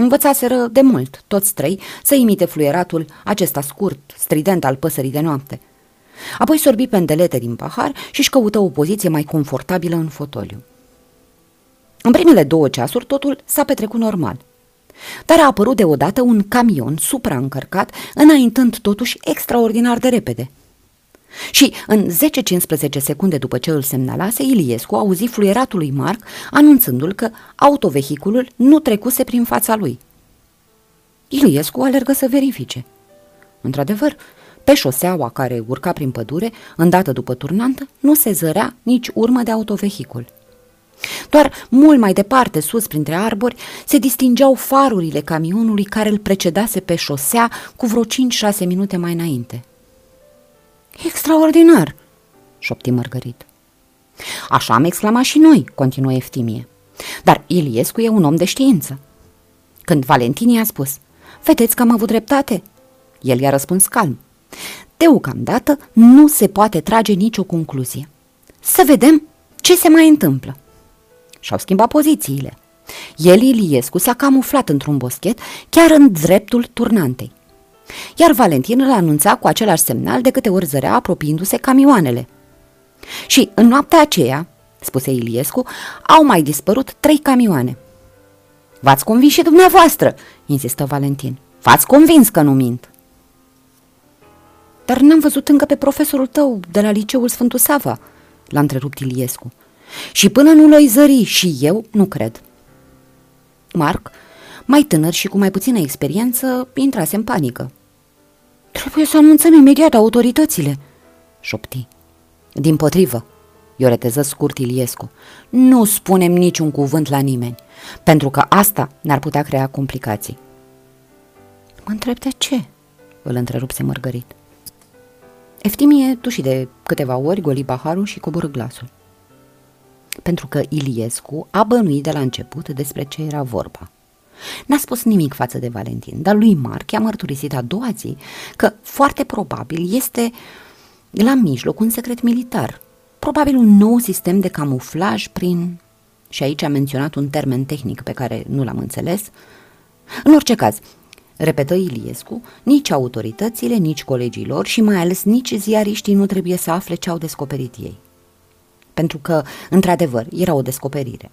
Învățaseră de mult, toți trei, să imite fluieratul acesta scurt, strident al păsării de noapte. Apoi sorbi pendelete din pahar și își căută o poziție mai confortabilă în fotoliu. În primele două ceasuri totul s-a petrecut normal. Dar a apărut deodată un camion supraîncărcat, înaintând totuși extraordinar de repede. Și în 10-15 secunde după ce îl semnalase, Iliescu auzi fluieratul lui Marc anunțându-l că autovehiculul nu trecuse prin fața lui. Iliescu alergă să verifice. Într-adevăr, pe șoseaua care urca prin pădure, îndată după turnantă, nu se zărea nici urmă de autovehicul. Doar mult mai departe, sus printre arbori, se distingeau farurile camionului care îl precedase pe șosea cu vreo 5-6 minute mai înainte. Extraordinar!" șopti Mărgărit. Așa am exclamat și noi, continuă Eftimie. Dar Iliescu e un om de știință. Când Valentini a spus, vedeți că am avut dreptate, el i-a răspuns calm. Deocamdată nu se poate trage nicio concluzie. Să vedem ce se mai întâmplă. Și-au schimbat pozițiile. El, Iliescu, s-a camuflat într-un boschet, chiar în dreptul turnantei. Iar Valentin îl anunța cu același semnal de câte ori zărea apropiindu-se camioanele. Și în noaptea aceea, spuse Iliescu, au mai dispărut trei camioane. V-ați convins și dumneavoastră, insistă Valentin. V-ați convins că nu mint. Dar n-am văzut încă pe profesorul tău de la liceul Sfântul Sava, l-a întrerupt Iliescu. Și până nu l-o zări și eu, nu cred. Marc, mai tânăr și cu mai puțină experiență, intrase în panică. Trebuie să anunțăm imediat autoritățile, șopti. Din potrivă, ioreteză scurt Iliescu, nu spunem niciun cuvânt la nimeni, pentru că asta ne-ar putea crea complicații. Mă întreb de ce? îl întrerupse Mărgărit. Eftimie tuși de câteva ori goli paharul și coboră glasul. Pentru că Iliescu a bănuit de la început despre ce era vorba. N-a spus nimic față de Valentin, dar lui Marc i-a mărturisit a doua zi că foarte probabil este la mijloc un secret militar, probabil un nou sistem de camuflaj prin... Și aici a menționat un termen tehnic pe care nu l-am înțeles. În orice caz, repetă Iliescu, nici autoritățile, nici colegii lor și mai ales nici ziariștii nu trebuie să afle ce au descoperit ei. Pentru că, într-adevăr, era o descoperire.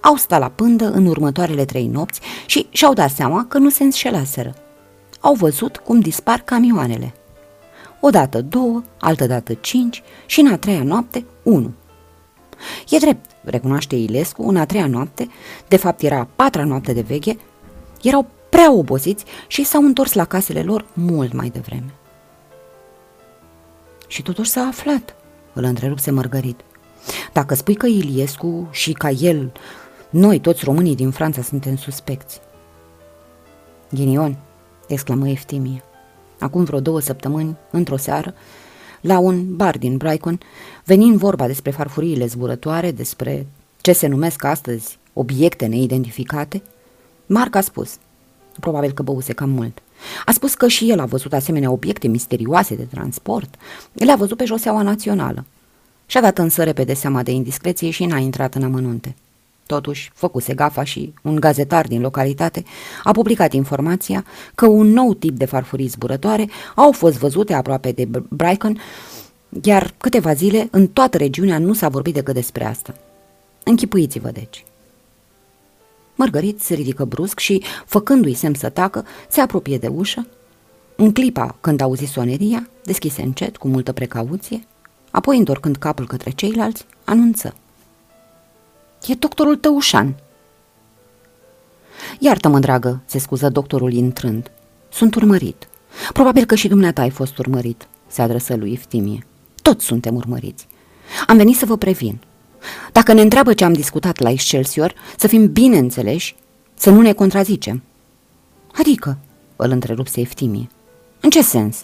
Au stat la pândă în următoarele trei nopți și și-au dat seama că nu se înșelaseră. Au văzut cum dispar camioanele. Odată două, altădată cinci și în a treia noapte unu. E drept, recunoaște Ilescu, în a treia noapte, de fapt era a patra noapte de veche, erau prea obosiți și s-au întors la casele lor mult mai devreme. Și totuși s-a aflat, îl întrerupse Mărgărit. Dacă spui că Iliescu și ca el noi, toți românii din Franța, suntem suspecți. Ghinion, exclamă Eftimie. Acum vreo două săptămâni, într-o seară, la un bar din Brighton, venind vorba despre farfuriile zburătoare, despre ce se numesc astăzi obiecte neidentificate, Marc a spus, probabil că băuse cam mult, a spus că și el a văzut asemenea obiecte misterioase de transport, le-a văzut pe joseaua națională. Și-a dat însă repede seama de indiscreție și n-a intrat în amănunte. Totuși, făcuse gafa și un gazetar din localitate a publicat informația că un nou tip de farfurii zburătoare au fost văzute aproape de Brighton, iar câteva zile în toată regiunea nu s-a vorbit decât despre asta. Închipuiți-vă deci. Mărgărit se ridică brusc și, făcându-i semn să tacă, se apropie de ușă. În clipa când auzi soneria, deschise încet, cu multă precauție, apoi, întorcând capul către ceilalți, anunță – E doctorul Tăușan. Iartă-mă, dragă, se scuză doctorul intrând. Sunt urmărit. Probabil că și dumneata ai fost urmărit, se adresă lui Iftimie. Toți suntem urmăriți. Am venit să vă previn. Dacă ne întreabă ce am discutat la Excelsior, să fim bine înțeleși, să nu ne contrazicem. Adică, îl întrerupse Eftimie. În ce sens?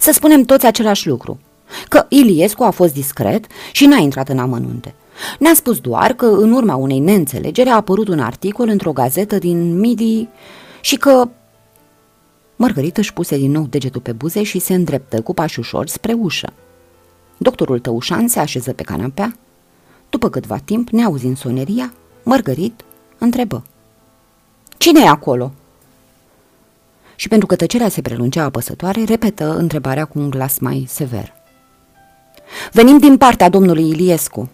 Să spunem toți același lucru, că Iliescu a fost discret și n-a intrat în amănunte. Ne-a spus doar că în urma unei neînțelegeri a apărut un articol într-o gazetă din Midi și că... Margarita își puse din nou degetul pe buze și se îndreptă cu pași ușor spre ușă. Doctorul Tăușan se așeză pe canapea. După câtva timp, neauzind soneria, Mărgărit întrebă. Cine e acolo?" Și pentru că tăcerea se prelungea apăsătoare, repetă întrebarea cu un glas mai sever. Venim din partea domnului Iliescu.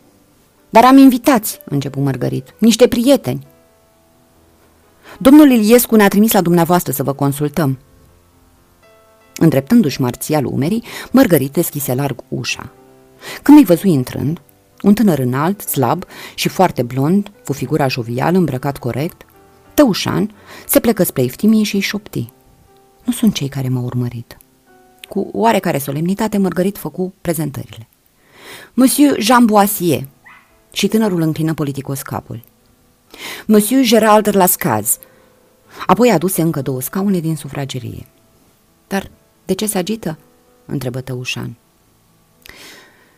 Dar am invitați, începu Mărgărit, niște prieteni. Domnul Iliescu ne-a trimis la dumneavoastră să vă consultăm. Îndreptându-și marțial umerii, Mărgărit deschise larg ușa. Când îi văzui intrând, un tânăr înalt, slab și foarte blond, cu figura jovială, îmbrăcat corect, Tăușan se plecă spre Iftimie și îi șopti. Nu sunt cei care m-au urmărit. Cu oarecare solemnitate, Mărgărit făcu prezentările. Monsieur Jean Boissier, și tânărul înclină politicos capul. Monsieur Gerald Lascaz, apoi aduse încă două scaune din sufragerie. Dar de ce se agită? întrebă Tăușan.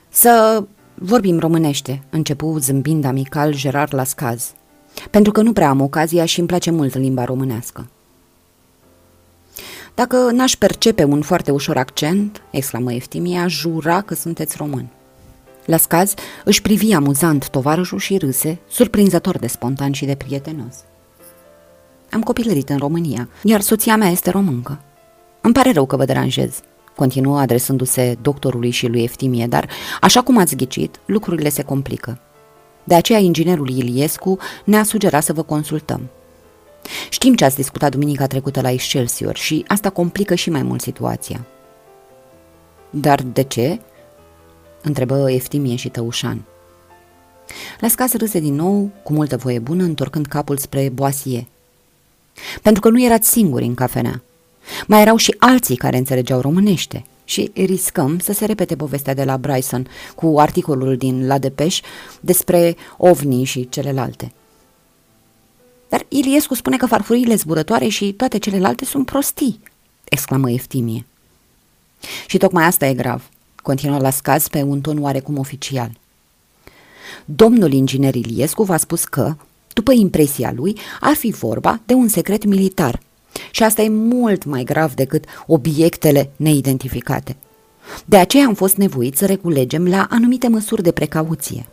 Să vorbim românește, începu zâmbind amical Gerard Lascaz, pentru că nu prea am ocazia și îmi place mult limba românească. Dacă n-aș percepe un foarte ușor accent, exclamă Eftimia, jura că sunteți român. Lascaz își privi amuzant tovarășul și râse, surprinzător de spontan și de prietenos. Am copilărit în România, iar soția mea este româncă. Îmi pare rău că vă deranjez, continuă adresându-se doctorului și lui Eftimie, dar, așa cum ați ghicit, lucrurile se complică. De aceea inginerul Iliescu ne-a sugerat să vă consultăm. Știm ce ați discutat duminica trecută la Excelsior și asta complică și mai mult situația. Dar de ce? Întrebă Eftimie și Tăușan. Lascas râse din nou, cu multă voie bună, întorcând capul spre Boasie. Pentru că nu erați singuri în cafenea. Mai erau și alții care înțelegeau românește și riscăm să se repete povestea de la Bryson cu articolul din La Depeș despre ovni și celelalte. Dar Iliescu spune că farfuriile zburătoare și toate celelalte sunt prostii, exclamă Eftimie. Și tocmai asta e grav, continuă la scaz pe un ton oarecum oficial. Domnul inginer Iliescu v-a spus că, după impresia lui, ar fi vorba de un secret militar – și asta e mult mai grav decât obiectele neidentificate. De aceea am fost nevoit să reculegem la anumite măsuri de precauție.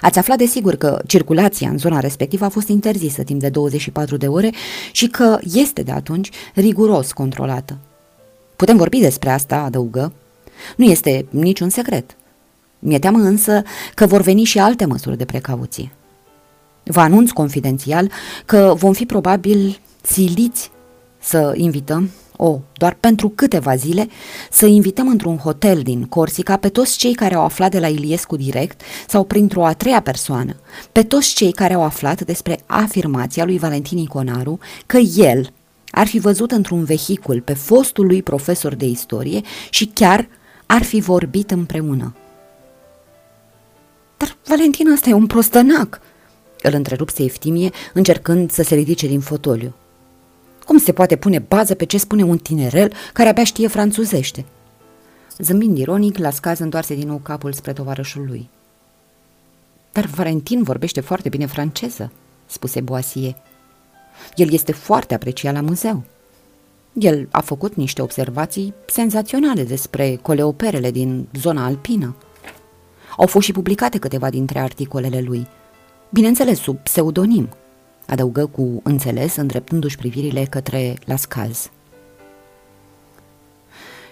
Ați aflat desigur că circulația în zona respectivă a fost interzisă timp de 24 de ore și că este de atunci riguros controlată. Putem vorbi despre asta, adăugă. Nu este niciun secret. Mi-e teamă însă că vor veni și alte măsuri de precauție. Vă anunț confidențial că vom fi probabil siliți să invităm, o, oh, doar pentru câteva zile, să invităm într-un hotel din Corsica pe toți cei care au aflat de la Iliescu direct sau printr-o a treia persoană, pe toți cei care au aflat despre afirmația lui Valentin Iconaru că el ar fi văzut într-un vehicul pe fostul lui profesor de istorie și chiar ar fi vorbit împreună. Dar Valentin ăsta e un prostănac, îl întrerupse Eftimie, încercând să se ridice din fotoliu. Cum se poate pune bază pe ce spune un tinerel care abia știe franțuzește? Zâmbind ironic, la scaz întoarse din nou capul spre tovarășul lui. Dar Valentin vorbește foarte bine franceză, spuse Boasie. El este foarte apreciat la muzeu. El a făcut niște observații senzaționale despre coleoperele din zona alpină. Au fost și publicate câteva dintre articolele lui, bineînțeles sub pseudonim – adăugă cu înțeles, îndreptându-și privirile către Lascaz.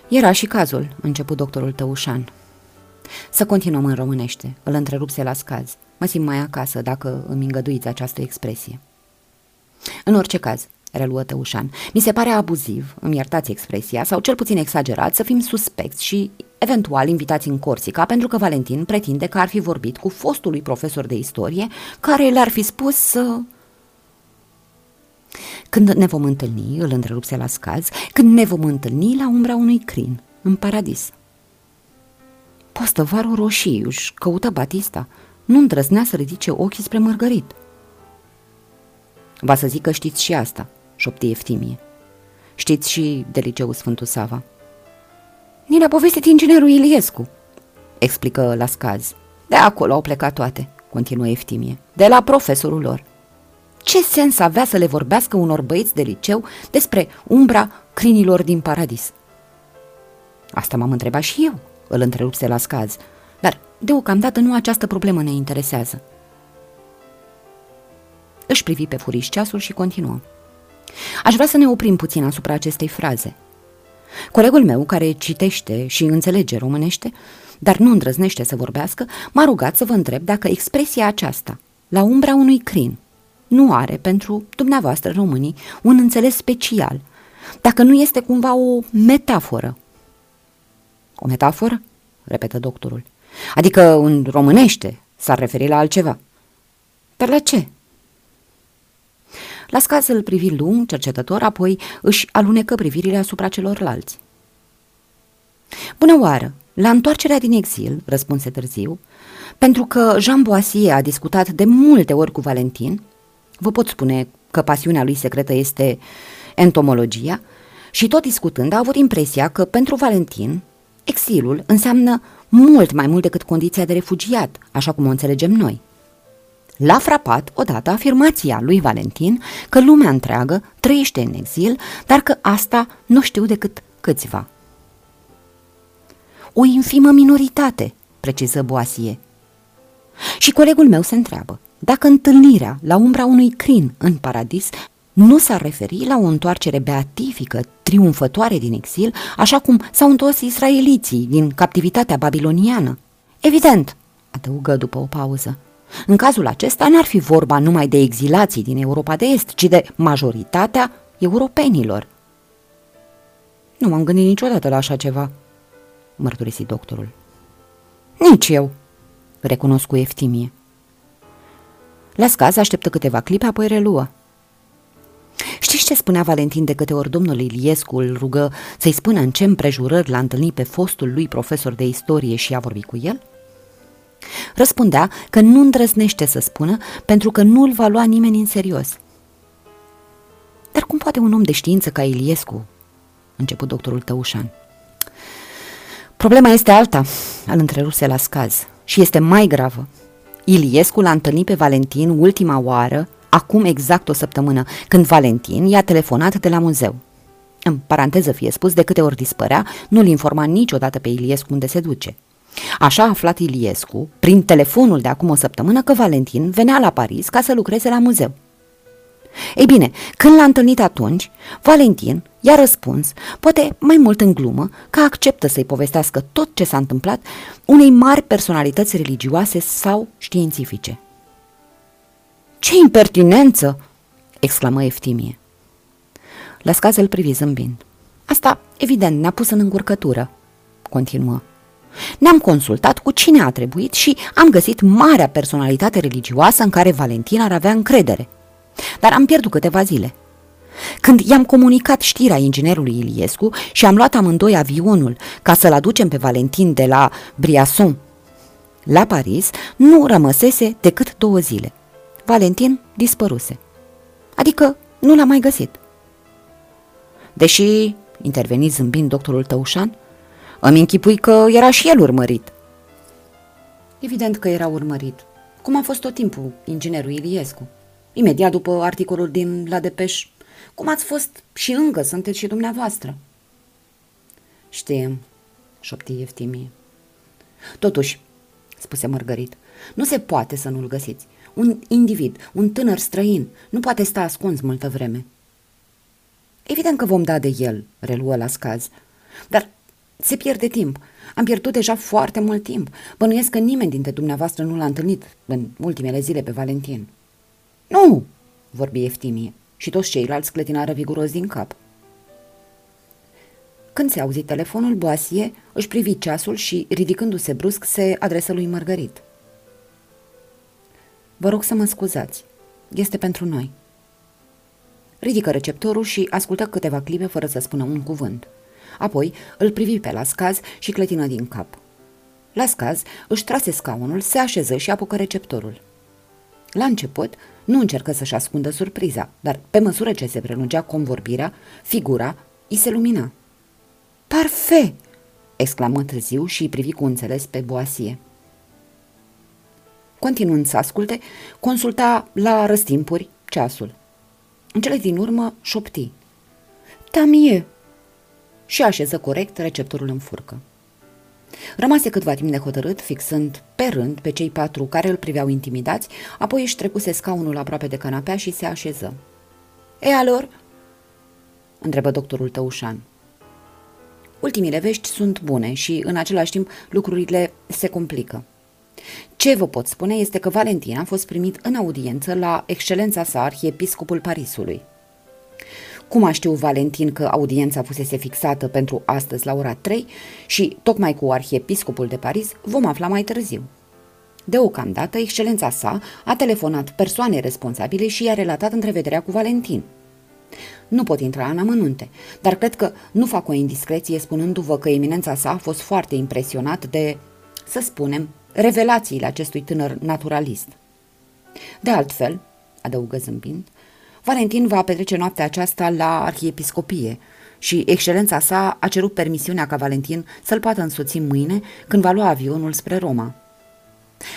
Era și cazul, început doctorul Tăușan. Să continuăm în românește, îl întrerupse Lascaz. Mă simt mai acasă dacă îmi îngăduiți această expresie. În orice caz, reluă Tăușan, mi se pare abuziv, îmi iertați expresia, sau cel puțin exagerat, să fim suspecți și eventual invitați în Corsica, pentru că Valentin pretinde că ar fi vorbit cu fostului profesor de istorie, care le-ar fi spus să... Când ne vom întâlni, îl întrerupse la scaz, când ne vom întâlni la umbra unui crin, în paradis. Postăvarul roșii își căută Batista, nu îndrăznea să ridice ochii spre Mărgărit. Va să zic că știți și asta, șopti Eftimie. Știți și de liceu Sfântul Sava. Ni le-a povestit inginerul Iliescu, explică la scaz. De acolo au plecat toate, continuă Eftimie, de la profesorul lor. Ce sens avea să le vorbească unor băieți de liceu despre umbra crinilor din paradis? Asta m-am întrebat și eu, îl întrerupse la scaz, dar deocamdată nu această problemă ne interesează. Își privi pe furiș ceasul și continuă. Aș vrea să ne oprim puțin asupra acestei fraze. Colegul meu, care citește și înțelege românește, dar nu îndrăznește să vorbească, m-a rugat să vă întreb dacă expresia aceasta, la umbra unui crin, nu are pentru dumneavoastră românii un înțeles special, dacă nu este cumva o metaforă. O metaforă? repetă doctorul. Adică în românește s-ar referi la altceva. Dar la ce? La scaz îl privi lung, cercetător, apoi își alunecă privirile asupra celorlalți. Bună oară! La întoarcerea din exil, răspunse târziu, pentru că Jean Boissier a discutat de multe ori cu Valentin, vă pot spune că pasiunea lui secretă este entomologia, și tot discutând a avut impresia că pentru Valentin exilul înseamnă mult mai mult decât condiția de refugiat, așa cum o înțelegem noi. L-a frapat odată afirmația lui Valentin că lumea întreagă trăiește în exil, dar că asta nu știu decât câțiva. O infimă minoritate, preciză Boasie. Și colegul meu se întreabă dacă întâlnirea la umbra unui crin în paradis nu s-ar referi la o întoarcere beatifică, triumfătoare din exil, așa cum s-au întors israeliții din captivitatea babiloniană. Evident, adăugă după o pauză, în cazul acesta n-ar fi vorba numai de exilații din Europa de Est, ci de majoritatea europenilor. Nu m-am gândit niciodată la așa ceva, mărturisi doctorul. Nici eu, recunosc cu eftimie. La scaz așteptă câteva clipe, apoi reluă. Știți ce spunea Valentin de câte ori domnul Iliescu îl rugă să-i spună în ce împrejurări l-a întâlnit pe fostul lui profesor de istorie și a vorbit cu el? Răspundea că nu îndrăznește să spună pentru că nu îl va lua nimeni în serios. Dar cum poate un om de știință ca Iliescu? Început doctorul Tăușan. Problema este alta, îl întreruse la scaz, și este mai gravă. Iliescu l-a întâlnit pe Valentin ultima oară, acum exact o săptămână, când Valentin i-a telefonat de la muzeu. În paranteză fie spus, de câte ori dispărea, nu-l informa niciodată pe Iliescu unde se duce. Așa a aflat Iliescu, prin telefonul de acum o săptămână, că Valentin venea la Paris ca să lucreze la muzeu. Ei bine, când l-a întâlnit atunci, Valentin i-a răspuns, poate mai mult în glumă, că acceptă să-i povestească tot ce s-a întâmplat unei mari personalități religioase sau științifice. Ce impertinență!" exclamă Eftimie. La scaz îl privi zâmbind. Asta, evident, ne-a pus în încurcătură, continuă. Ne-am consultat cu cine a trebuit și am găsit marea personalitate religioasă în care Valentin ar avea încredere. Dar am pierdut câteva zile. Când i-am comunicat știrea inginerului Iliescu și am luat amândoi avionul ca să-l aducem pe Valentin de la Briasson la Paris, nu rămăsese decât două zile. Valentin dispăruse. Adică nu l-a mai găsit. Deși, interveni zâmbind doctorul Tăușan, îmi închipui că era și el urmărit. Evident că era urmărit, cum a fost tot timpul inginerul Iliescu. Imediat după articolul din La Depeș, cum ați fost și încă sunteți și dumneavoastră. Știm, șopti Eftimie. Totuși, spuse Mărgărit, nu se poate să nu-l găsiți. Un individ, un tânăr străin, nu poate sta ascuns multă vreme. Evident că vom da de el, reluă la scaz, dar se pierde timp. Am pierdut deja foarte mult timp. Bănuiesc că nimeni dintre dumneavoastră nu l-a întâlnit în ultimele zile pe Valentin. Nu, vorbi Eftimie și toți ceilalți clătinară viguros din cap. Când se auzi telefonul, Boasie își privi ceasul și, ridicându-se brusc, se adresă lui Margarit. Vă rog să mă scuzați. Este pentru noi. Ridică receptorul și ascultă câteva clipe fără să spună un cuvânt. Apoi îl privi pe Lascaz și clătină din cap. Lascaz își trase scaunul, se așeză și apucă receptorul. La început, nu încercă să-și ascundă surpriza, dar pe măsură ce se prelungea convorbirea, figura îi se lumina. Parfait! exclamă târziu și privi cu înțeles pe Boasie. Continuând să asculte, consulta la răstimpuri ceasul. În cele din urmă șopti. Tamie! Și așeză corect receptorul în furcă. Rămase câtva timp nehotărât, fixând pe rând pe cei patru care îl priveau intimidați, apoi își trecuse scaunul aproape de canapea și se așeză. E alor?" întrebă doctorul Tăușan. Ultimile vești sunt bune și, în același timp, lucrurile se complică. Ce vă pot spune este că Valentin a fost primit în audiență la excelența sa arhiepiscopul Parisului. Cum a știut Valentin că audiența fusese fixată pentru astăzi la ora 3 și tocmai cu arhiepiscopul de Paris, vom afla mai târziu. Deocamdată, excelența sa a telefonat persoanei responsabile și i-a relatat întrevederea cu Valentin. Nu pot intra în amănunte, dar cred că nu fac o indiscreție spunându-vă că eminența sa a fost foarte impresionat de, să spunem, revelațiile acestui tânăr naturalist. De altfel, adăugă zâmbind, Valentin va petrece noaptea aceasta la arhiepiscopie și excelența sa a cerut permisiunea ca Valentin să-l poată însoți mâine când va lua avionul spre Roma.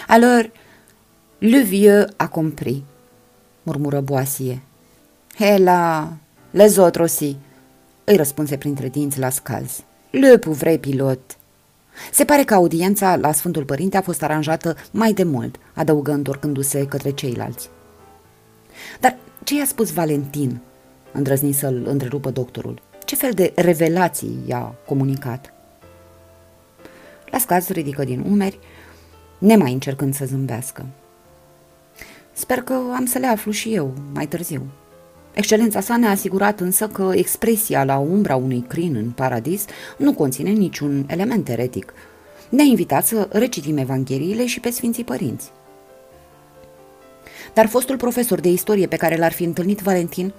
Alors, le vieux a compris, murmură Boasie. Hela, les autres aussi, îi răspunse printre dinți la scaz. Le pauvre pilot. Se pare că audiența la Sfântul Părinte a fost aranjată mai de mult, adăugă întorcându-se către ceilalți. Dar ce i-a spus Valentin? Îndrăzni să-l întrerupă doctorul. Ce fel de revelații i-a comunicat? La scaz ridică din umeri, nemai încercând să zâmbească. Sper că am să le aflu și eu mai târziu. Excelența sa ne-a asigurat însă că expresia la umbra unui crin în paradis nu conține niciun element eretic. Ne-a invitat să recitim Evangheliile și pe Sfinții Părinți. Dar fostul profesor de istorie pe care l-ar fi întâlnit Valentin,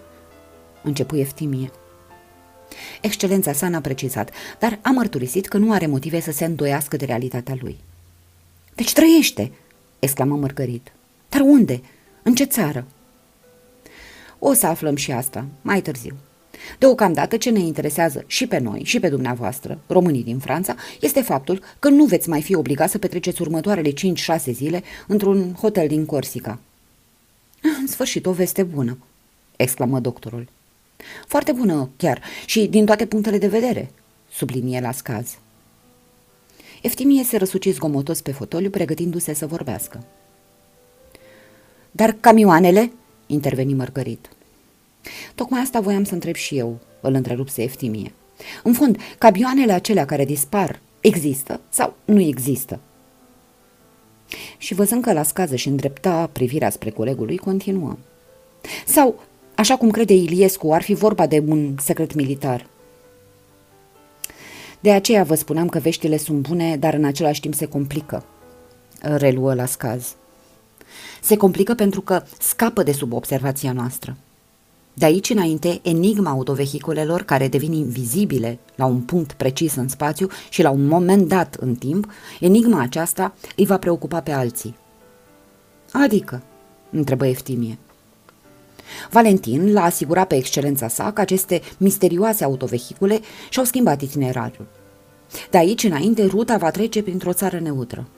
începu Eftimie. Excelența sa n-a precizat, dar a mărturisit că nu are motive să se îndoiască de realitatea lui. Deci trăiește!" exclamă Mărgărit. Dar unde? În ce țară?" O să aflăm și asta, mai târziu. Deocamdată ce ne interesează și pe noi și pe dumneavoastră, românii din Franța, este faptul că nu veți mai fi obligați să petreceți următoarele 5-6 zile într-un hotel din Corsica. În sfârșit, o veste bună, exclamă doctorul. Foarte bună, chiar, și din toate punctele de vedere, sublinie la scaz. Eftimie se răsuci zgomotos pe fotoliu, pregătindu-se să vorbească. Dar camioanele? interveni Mărgărit. Tocmai asta voiam să întreb și eu, îl întrerupse Eftimie. În fond, camioanele acelea care dispar există sau nu există? Și văzând că la scază și îndrepta privirea spre colegul lui, continuă. Sau, așa cum crede Iliescu, ar fi vorba de un secret militar. De aceea vă spuneam că veștile sunt bune, dar în același timp se complică, reluă la scaz. Se complică pentru că scapă de sub observația noastră. De aici înainte, enigma autovehiculelor care devin invizibile la un punct precis în spațiu și la un moment dat în timp, enigma aceasta îi va preocupa pe alții. Adică, întrebă Eftimie. Valentin l-a asigurat pe excelența sa că aceste misterioase autovehicule și-au schimbat itinerariul. De aici înainte, ruta va trece printr-o țară neutră.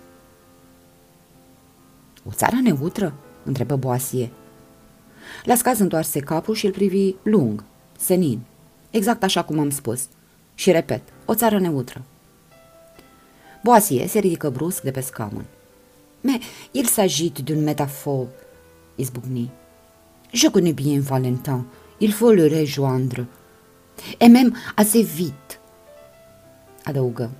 O țară neutră? întrebă Boasie. La scaz întoarse capul și îl privi lung, senin, exact așa cum am spus. Și repet, o țară neutră. Boasie se ridică brusc de pe scaun. Mais il s'agit d'une métaphore, izbucni. Je connais bien Valentin, il faut le rejoindre. Et même assez vite, adăugă.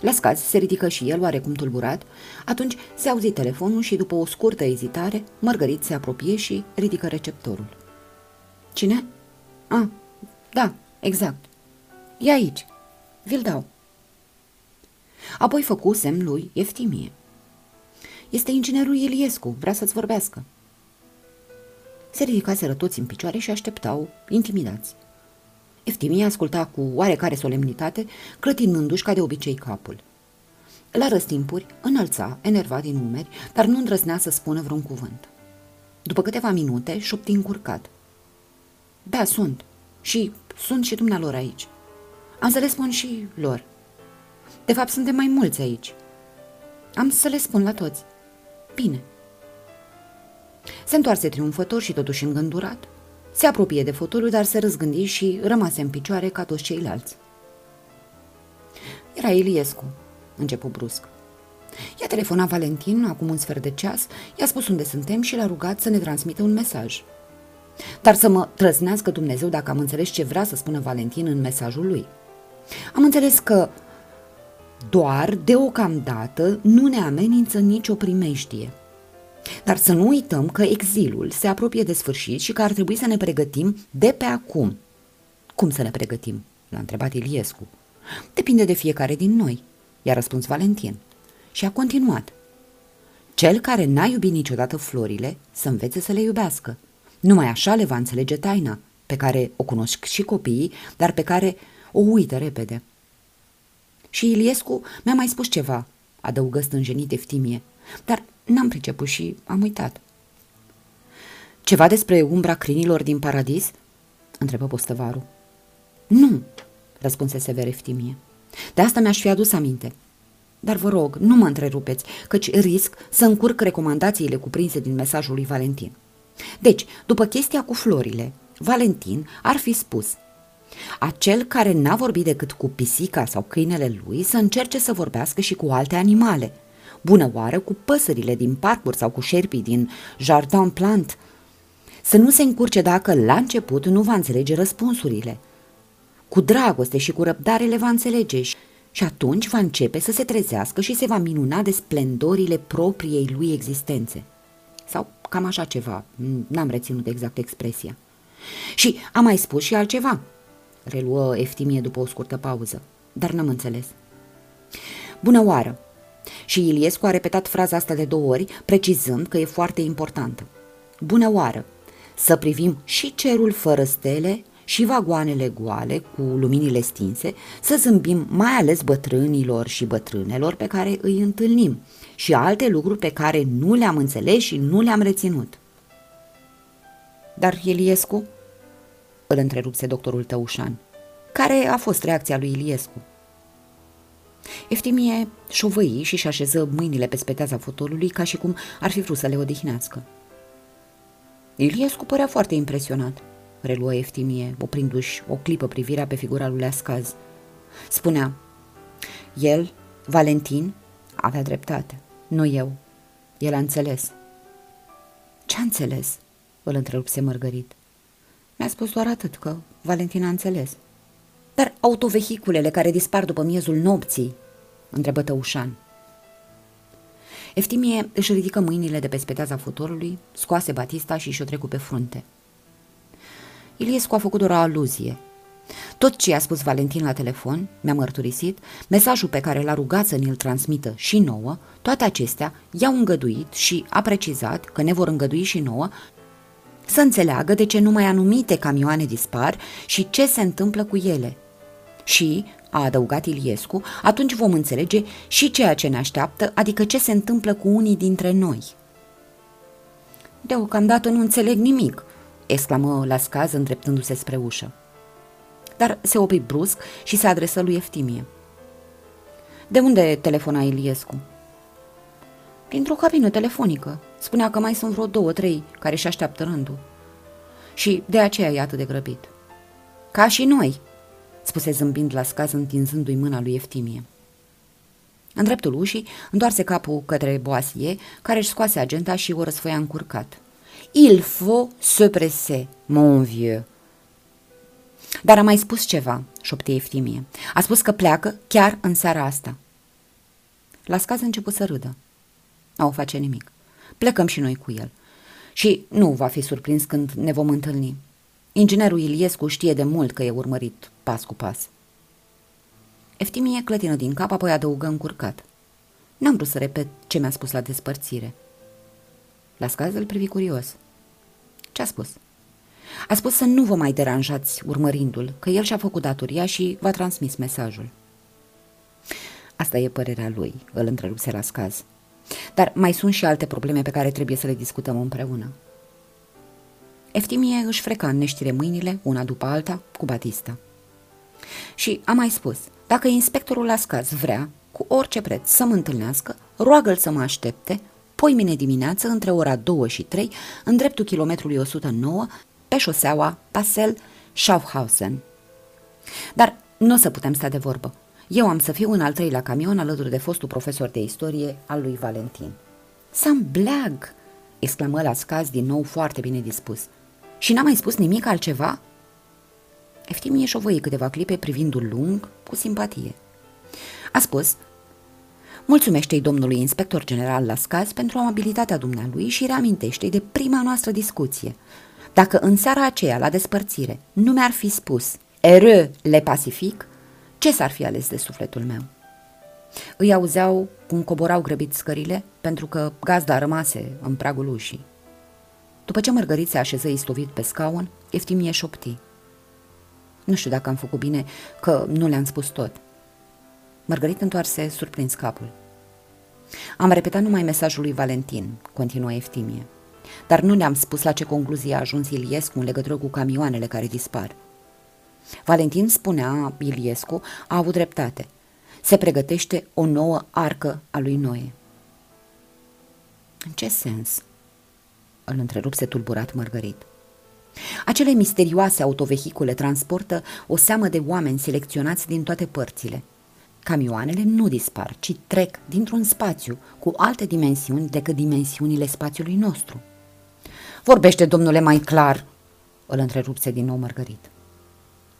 Lescaz se ridică și el oarecum tulburat, atunci se auzi telefonul și după o scurtă ezitare, Mărgărit se apropie și ridică receptorul. Cine? Ah, da, exact. E aici. Vi-l dau. Apoi făcu semn lui Eftimie. Este inginerul Iliescu, vrea să-ți vorbească. Se ridicaseră toți în picioare și așteptau, intimidați. Eftimie asculta cu oarecare solemnitate, clătinându-și ca de obicei capul. La răstimpuri, înălța, enervat din umeri, dar nu îndrăznea să spună vreun cuvânt. După câteva minute, șopti încurcat. Da, sunt. Și sunt și dumnealor aici. Am să le spun și lor. De fapt, suntem mai mulți aici. Am să le spun la toți. Bine. Se întoarse triumfător și totuși îngândurat. Se apropie de fotoliu, dar se răzgândi și rămase în picioare ca toți ceilalți. Era Iliescu, începu brusc. I-a telefonat Valentin acum un sfert de ceas, i-a spus unde suntem și l-a rugat să ne transmită un mesaj. Dar să mă trăznească Dumnezeu dacă am înțeles ce vrea să spună Valentin în mesajul lui. Am înțeles că doar deocamdată nu ne amenință nicio primejdie. Dar să nu uităm că exilul se apropie de sfârșit și că ar trebui să ne pregătim de pe acum. Cum să ne pregătim? L-a întrebat Iliescu. Depinde de fiecare din noi, i-a răspuns Valentin. Și a continuat. Cel care n-a iubit niciodată florile, să învețe să le iubească. Numai așa le va înțelege taina, pe care o cunosc și copiii, dar pe care o uită repede. Și Iliescu mi-a mai spus ceva, adăugă stânjenit Eftimie, dar n-am priceput și am uitat. Ceva despre umbra crinilor din paradis? întrebă postăvarul. Nu, răspunse sever Eftimie. De asta mi-aș fi adus aminte. Dar vă rog, nu mă întrerupeți, căci risc să încurc recomandațiile cuprinse din mesajul lui Valentin. Deci, după chestia cu florile, Valentin ar fi spus acel care n-a vorbit decât cu pisica sau câinele lui să încerce să vorbească și cu alte animale. Bună oară cu păsările din parcuri sau cu șerpii din jardin plant. Să nu se încurce dacă la început nu va înțelege răspunsurile. Cu dragoste și cu răbdare le va înțelege și atunci va începe să se trezească și se va minuna de splendorile propriei lui existențe. Sau cam așa ceva, n-am reținut exact expresia. Și am mai spus și altceva, reluă Eftimie după o scurtă pauză, dar n-am înțeles. Bună oară! Și Iliescu a repetat fraza asta de două ori, precizând că e foarte importantă. Bună oară! Să privim și cerul fără stele și vagoanele goale cu luminile stinse, să zâmbim mai ales bătrânilor și bătrânelor pe care îi întâlnim și alte lucruri pe care nu le-am înțeles și nu le-am reținut. Dar Iliescu? Îl întrerupse doctorul Tăușan. Care a fost reacția lui Iliescu? Eftimie șovăi și-și așeză mâinile pe speteaza fotolului ca și cum ar fi vrut să le odihnească. Iliescu părea foarte impresionat reluă Eftimie, oprindu-și o clipă privirea pe figura lui Ascaz. Spunea, el, Valentin, avea dreptate, nu eu. El a înțeles. Ce a înțeles? Îl întrerupse Mărgărit. Mi-a spus doar atât, că Valentin a înțeles. Dar autovehiculele care dispar după miezul nopții? întrebă Tăușan. Eftimie își ridică mâinile de pe speteaza fotorului, scoase Batista și și-o trecu pe frunte. Iliescu a făcut doar o aluzie. Tot ce i-a spus Valentin la telefon, mi-a mărturisit, mesajul pe care l-a rugat să ne-l transmită și nouă, toate acestea i-au îngăduit și a precizat că ne vor îngădui și nouă să înțeleagă de ce numai anumite camioane dispar și ce se întâmplă cu ele. Și, a adăugat Iliescu, atunci vom înțelege și ceea ce ne așteaptă, adică ce se întâmplă cu unii dintre noi. Deocamdată nu înțeleg nimic, exclamă la scaz îndreptându-se spre ușă. Dar se opri brusc și se adresă lui Eftimie. De unde telefona Iliescu? Printr-o cabină telefonică. Spunea că mai sunt vreo două, trei care își așteaptă rândul. Și de aceea e atât de grăbit. Ca și noi, spuse zâmbind la scaz întinzându-i mâna lui Eftimie. În dreptul ușii, întoarse capul către Boasie, care își scoase agenda și o răsfoia încurcat. Il faut se presser, mon vieux. Dar a mai spus ceva, șoptie Eftimie. A spus că pleacă chiar în seara asta. La scaz a început să râdă. Nu o face nimic. Plecăm și noi cu el. Și nu va fi surprins când ne vom întâlni. Inginerul Iliescu știe de mult că e urmărit pas cu pas. Eftimie clătină din cap, apoi adăugă încurcat. N-am vrut să repet ce mi-a spus la despărțire. La scaz îl privi curios. Ce a spus? A spus să nu vă mai deranjați urmărindu-l, că el și-a făcut datoria și v-a transmis mesajul. Asta e părerea lui, îl întrerupse la scaz. Dar mai sunt și alte probleme pe care trebuie să le discutăm împreună. Eftimie își freca în neștire mâinile, una după alta, cu Batista. Și am mai spus, Dacă inspectorul la scaz vrea, cu orice preț, să mă întâlnească, roagă-l să mă aștepte, poi mine dimineață, între ora 2 și 3, în dreptul kilometrului 109, pe șoseaua Pasel Schaffhausen. Dar nu o să putem sta de vorbă. Eu am să fiu în al treilea camion alături de fostul profesor de istorie al lui Valentin. Sam Blag! exclamă la scaz din nou foarte bine dispus. Și n-a mai spus nimic altceva? Eftimie șovăi câteva clipe privindu-l lung, cu simpatie. A spus, Mulțumește-i domnului inspector general la scaz pentru amabilitatea dumnealui și reamintește-i de prima noastră discuție. Dacă în seara aceea, la despărțire, nu mi-ar fi spus Eră le pacific, ce s-ar fi ales de sufletul meu? Îi auzeau cum coborau grăbit scările, pentru că gazda rămase în pragul ușii. După ce Mărgărit se așeză istovit pe scaun, Eftimie șopti. Nu știu dacă am făcut bine, că nu le-am spus tot. Mărgărit întoarse surprins capul. Am repetat numai mesajul lui Valentin, continuă Eftimie, dar nu le-am spus la ce concluzie a ajuns Iliescu în legătură cu camioanele care dispar. Valentin spunea, Iliescu a avut dreptate. Se pregătește o nouă arcă a lui Noe. În ce sens? Îl întrerupse tulburat Mărgărit. Acele misterioase autovehicule transportă o seamă de oameni selecționați din toate părțile. Camioanele nu dispar, ci trec dintr-un spațiu cu alte dimensiuni decât dimensiunile spațiului nostru. Vorbește, domnule, mai clar, îl întrerupse din nou Mărgărit.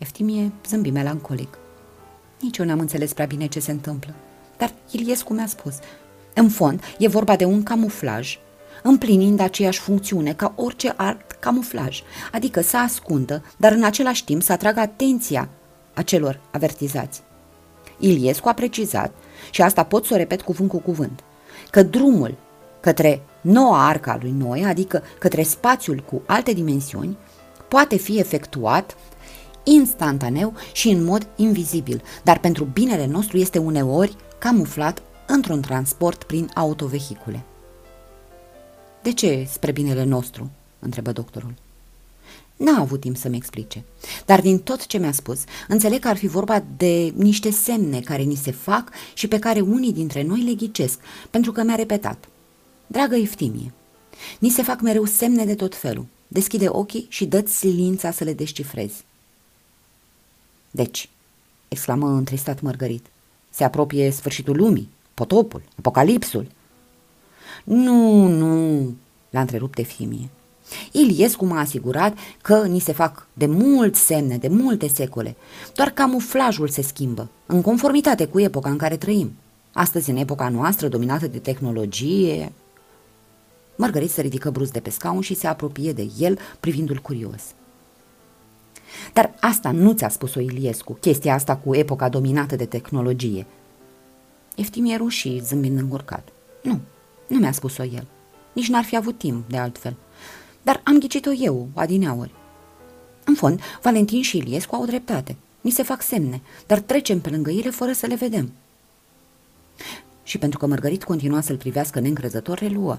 Eftimie zâmbi melancolic. Nici eu n-am înțeles prea bine ce se întâmplă, dar Iliescu mi-a spus. În fond, e vorba de un camuflaj, împlinind aceeași funcțiune ca orice alt camuflaj, adică să ascundă, dar în același timp să atragă atenția acelor avertizați. Iliescu a precizat, și asta pot să o repet cuvânt cu cuvânt, că drumul către noua arca lui Noe, adică către spațiul cu alte dimensiuni, poate fi efectuat instantaneu și în mod invizibil, dar pentru binele nostru este uneori camuflat într-un transport prin autovehicule. De ce spre binele nostru? întrebă doctorul. N-a avut timp să-mi explice, dar din tot ce mi-a spus, înțeleg că ar fi vorba de niște semne care ni se fac și pe care unii dintre noi le ghicesc, pentru că mi-a repetat. Dragă Eftimie, ni se fac mereu semne de tot felul. Deschide ochii și dă-ți silința să le descifrezi. Deci, exclamă întristat Mărgărit, se apropie sfârșitul lumii, potopul, apocalipsul. Nu, nu, l-a întrerupt Eftimie. Iliescu m-a asigurat că ni se fac de mult semne, de multe secole. Doar camuflajul se schimbă, în conformitate cu epoca în care trăim. Astăzi, în epoca noastră, dominată de tehnologie... Margarit se ridică brusc de pe scaun și se apropie de el, privindu-l curios. Dar asta nu ți-a spus-o Iliescu, chestia asta cu epoca dominată de tehnologie. Eftimie rușii, zâmbind încurcat. Nu, nu mi-a spus-o el. Nici n-ar fi avut timp, de altfel dar am ghicit-o eu, adineauri. În fond, Valentin și Iliescu au dreptate. Ni se fac semne, dar trecem pe lângă ele fără să le vedem. Și pentru că Mărgărit continua să-l privească neîncrezător, reluă.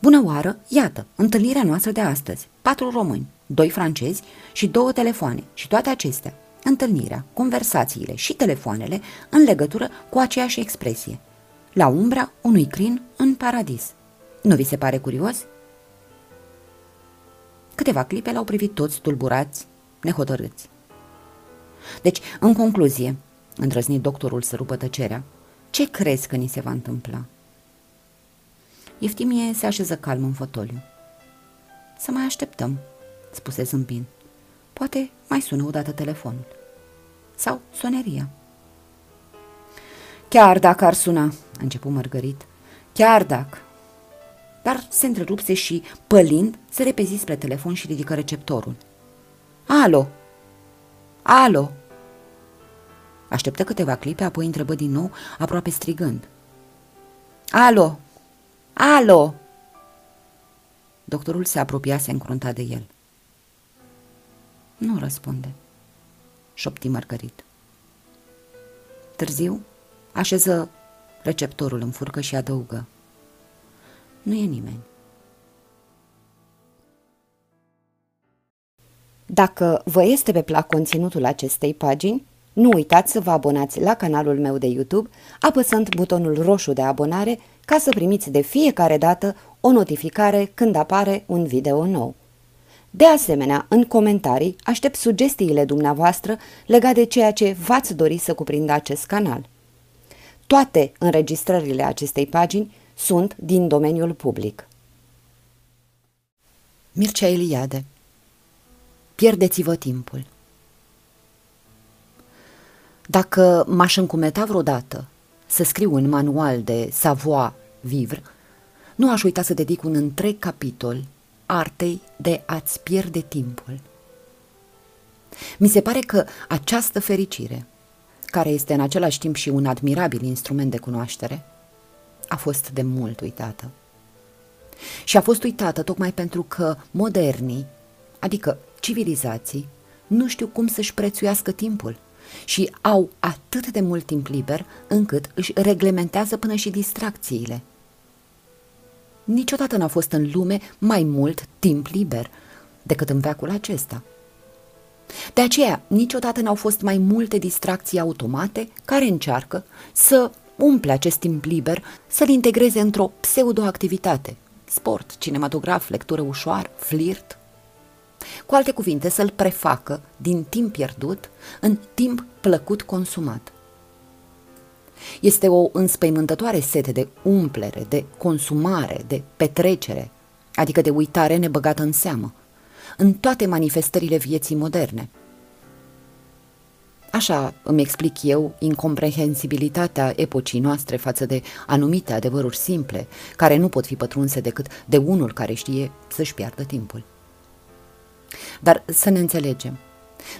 Bună oară, iată, întâlnirea noastră de astăzi. Patru români, doi francezi și două telefoane și toate acestea. Întâlnirea, conversațiile și telefoanele în legătură cu aceeași expresie. La umbra unui crin în paradis. Nu vi se pare curios? Câteva clipe l-au privit toți tulburați, nehotărâți. Deci, în concluzie, îndrăznit doctorul să rupă tăcerea, ce crezi că ni se va întâmpla? Eftimie se așeză calm în fotoliu. Să mai așteptăm, spuse zâmbind. Poate mai sună odată telefonul. Sau soneria. Chiar dacă ar suna, a început Mărgărit, chiar dacă dar se întrerupse și, pălind, se repezi spre telefon și ridică receptorul. Alo! Alo! Așteptă câteva clipe, apoi întrebă din nou, aproape strigând. Alo! Alo! Doctorul se apropiase încruntat de el. Nu răspunde, șopti Margarit. Târziu, așeză receptorul în furcă și adăugă. Nu e nimeni. Dacă vă este pe plac conținutul acestei pagini, Nu uitați să vă abonați la canalul meu de YouTube apăsând butonul roșu de abonare ca să primiți de fiecare dată o notificare când apare un video nou. De asemenea, în comentarii aștept sugestiile dumneavoastră legate de ceea ce v-ați dori să cuprindă acest canal. Toate înregistrările acestei pagini sunt din domeniul public. Mircea Eliade Pierdeți-vă timpul Dacă m-aș încumeta vreodată să scriu un manual de savoir-vivre, nu aș uita să dedic un întreg capitol artei de a-ți pierde timpul. Mi se pare că această fericire, care este în același timp și un admirabil instrument de cunoaștere, a fost de mult uitată. Și a fost uitată tocmai pentru că modernii, adică civilizații, nu știu cum să-și prețuiască timpul și au atât de mult timp liber încât își reglementează până și distracțiile. Niciodată n-a fost în lume mai mult timp liber decât în veacul acesta. De aceea, niciodată n-au fost mai multe distracții automate care încearcă să umple acest timp liber, să-l integreze într-o pseudoactivitate, sport, cinematograf, lectură ușoară, flirt. Cu alte cuvinte, să-l prefacă din timp pierdut în timp plăcut consumat. Este o înspăimântătoare sete de umplere, de consumare, de petrecere, adică de uitare nebăgată în seamă, în toate manifestările vieții moderne. Așa îmi explic eu incomprehensibilitatea epocii noastre față de anumite adevăruri simple, care nu pot fi pătrunse decât de unul care știe să-și piardă timpul. Dar să ne înțelegem,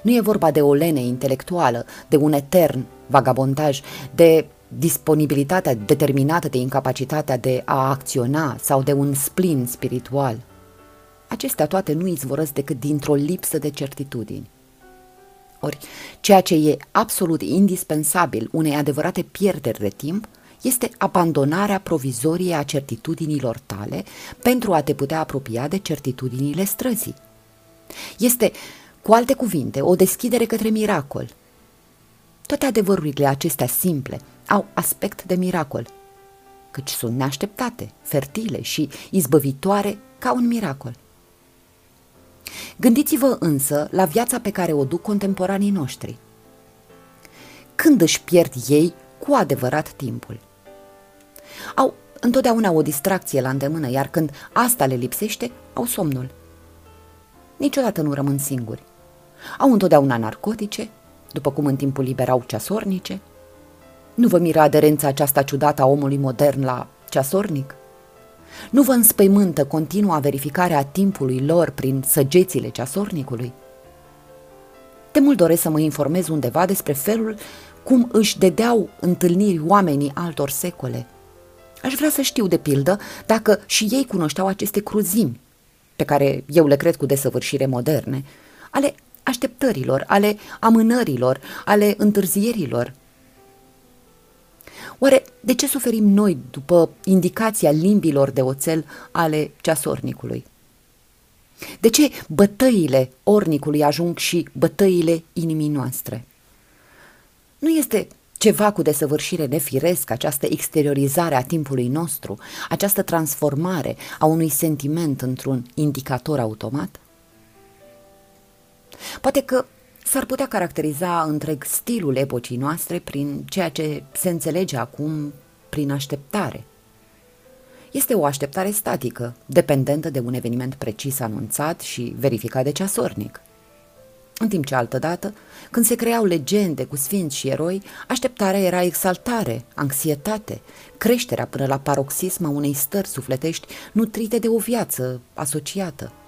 nu e vorba de o lene intelectuală, de un etern vagabondaj, de disponibilitatea determinată de incapacitatea de a acționa sau de un splin spiritual. Acestea toate nu izvorăsc decât dintr-o lipsă de certitudini. Ori, ceea ce e absolut indispensabil unei adevărate pierderi de timp este abandonarea provizorie a certitudinilor tale pentru a te putea apropia de certitudinile străzii. Este, cu alte cuvinte, o deschidere către miracol. Toate adevărurile acestea simple au aspect de miracol, căci sunt neașteptate, fertile și izbăvitoare ca un miracol. Gândiți-vă însă la viața pe care o duc contemporanii noștri. Când își pierd ei cu adevărat timpul? Au întotdeauna o distracție la îndemână, iar când asta le lipsește, au somnul. Niciodată nu rămân singuri. Au întotdeauna narcotice, după cum în timpul liber au ceasornice. Nu vă miră aderența aceasta ciudată a omului modern la ceasornic? Nu vă înspăimântă continua verificare a timpului lor prin săgețile ceasornicului? De mult doresc să mă informez undeva despre felul cum își dedeau întâlniri oamenii altor secole. Aș vrea să știu, de pildă, dacă și ei cunoșteau aceste cruzimi, pe care eu le cred cu desăvârșire moderne, ale așteptărilor, ale amânărilor, ale întârzierilor, Oare de ce suferim noi după indicația limbilor de oțel ale ceasornicului? De ce bătăile ornicului ajung și bătăile inimii noastre? Nu este ceva cu desăvârșire nefiresc această exteriorizare a timpului nostru, această transformare a unui sentiment într-un indicator automat? Poate că s-ar putea caracteriza întreg stilul epocii noastre prin ceea ce se înțelege acum prin așteptare. Este o așteptare statică, dependentă de un eveniment precis anunțat și verificat de ceasornic. În timp ce altădată, când se creau legende cu sfinți și eroi, așteptarea era exaltare, anxietate, creșterea până la paroxism a unei stări sufletești nutrite de o viață asociată –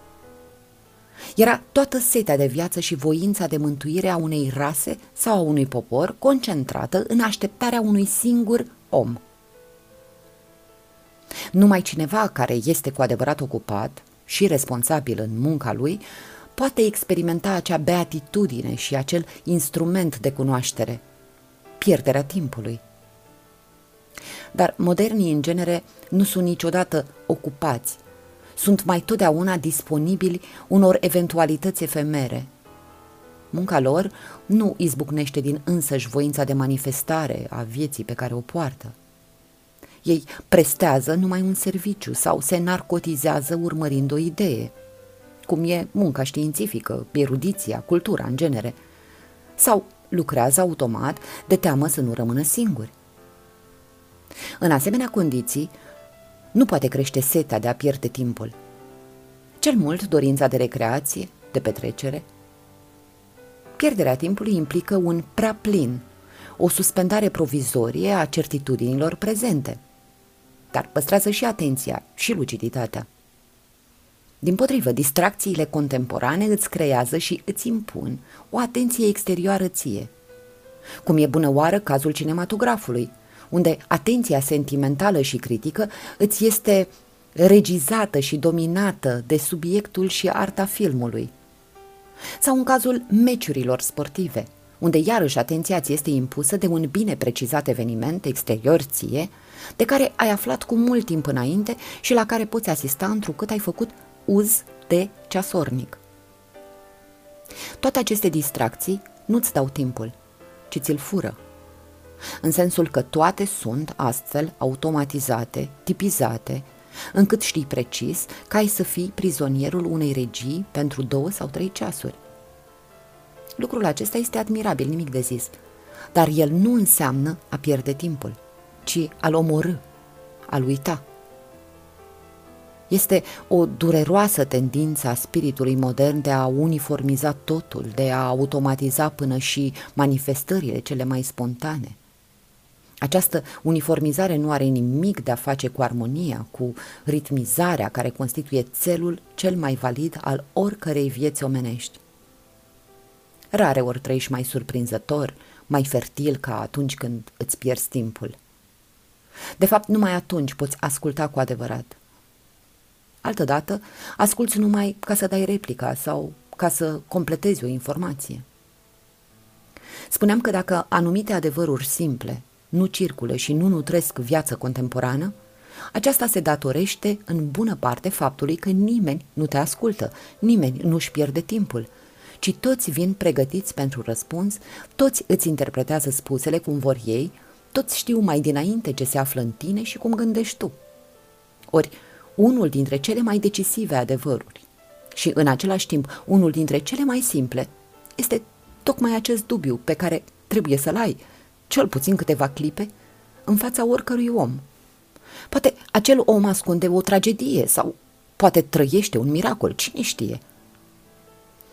era toată setea de viață și voința de mântuire a unei rase sau a unui popor concentrată în așteptarea unui singur om. Numai cineva care este cu adevărat ocupat și responsabil în munca lui poate experimenta acea beatitudine și acel instrument de cunoaștere, pierderea timpului. Dar modernii, în genere, nu sunt niciodată ocupați, sunt mai totdeauna disponibili unor eventualități efemere. Munca lor nu izbucnește din însăși voința de manifestare a vieții pe care o poartă. Ei prestează numai un serviciu sau se narcotizează urmărind o idee, cum e munca științifică, erudiția, cultura în genere, sau lucrează automat de teamă să nu rămână singuri. În asemenea condiții, nu poate crește setea de a pierde timpul. Cel mult dorința de recreație, de petrecere. Pierderea timpului implică un prea plin, o suspendare provizorie a certitudinilor prezente, dar păstrează și atenția și luciditatea. Din potrivă, distracțiile contemporane îți creează și îți impun o atenție exterioară ție. Cum e bună oară cazul cinematografului, unde atenția sentimentală și critică îți este regizată și dominată de subiectul și arta filmului. Sau în cazul meciurilor sportive, unde iarăși atenția ți este impusă de un bine precizat eveniment exterior ție, de care ai aflat cu mult timp înainte și la care poți asista întrucât ai făcut uz de ceasornic. Toate aceste distracții nu-ți dau timpul, ci ți-l fură. În sensul că toate sunt astfel automatizate, tipizate, încât știi precis că ai să fii prizonierul unei regii pentru două sau trei ceasuri. Lucrul acesta este admirabil, nimic de zis, dar el nu înseamnă a pierde timpul, ci a-l omorâ, a-l uita. Este o dureroasă tendință a spiritului modern de a uniformiza totul, de a automatiza până și manifestările cele mai spontane. Această uniformizare nu are nimic de a face cu armonia, cu ritmizarea care constituie țelul cel mai valid al oricărei vieți omenești. Rare ori trăiești mai surprinzător, mai fertil ca atunci când îți pierzi timpul. De fapt, numai atunci poți asculta cu adevărat. Altădată, asculți numai ca să dai replica sau ca să completezi o informație. Spuneam că dacă anumite adevăruri simple nu circulă și nu nutresc viața contemporană, aceasta se datorește în bună parte faptului că nimeni nu te ascultă, nimeni nu-și pierde timpul, ci toți vin pregătiți pentru răspuns, toți îți interpretează spusele cum vor ei, toți știu mai dinainte ce se află în tine și cum gândești tu. Ori, unul dintre cele mai decisive adevăruri și în același timp unul dintre cele mai simple este tocmai acest dubiu pe care trebuie să-l ai, cel puțin câteva clipe, în fața oricărui om. Poate acel om ascunde o tragedie sau poate trăiește un miracol, cine știe.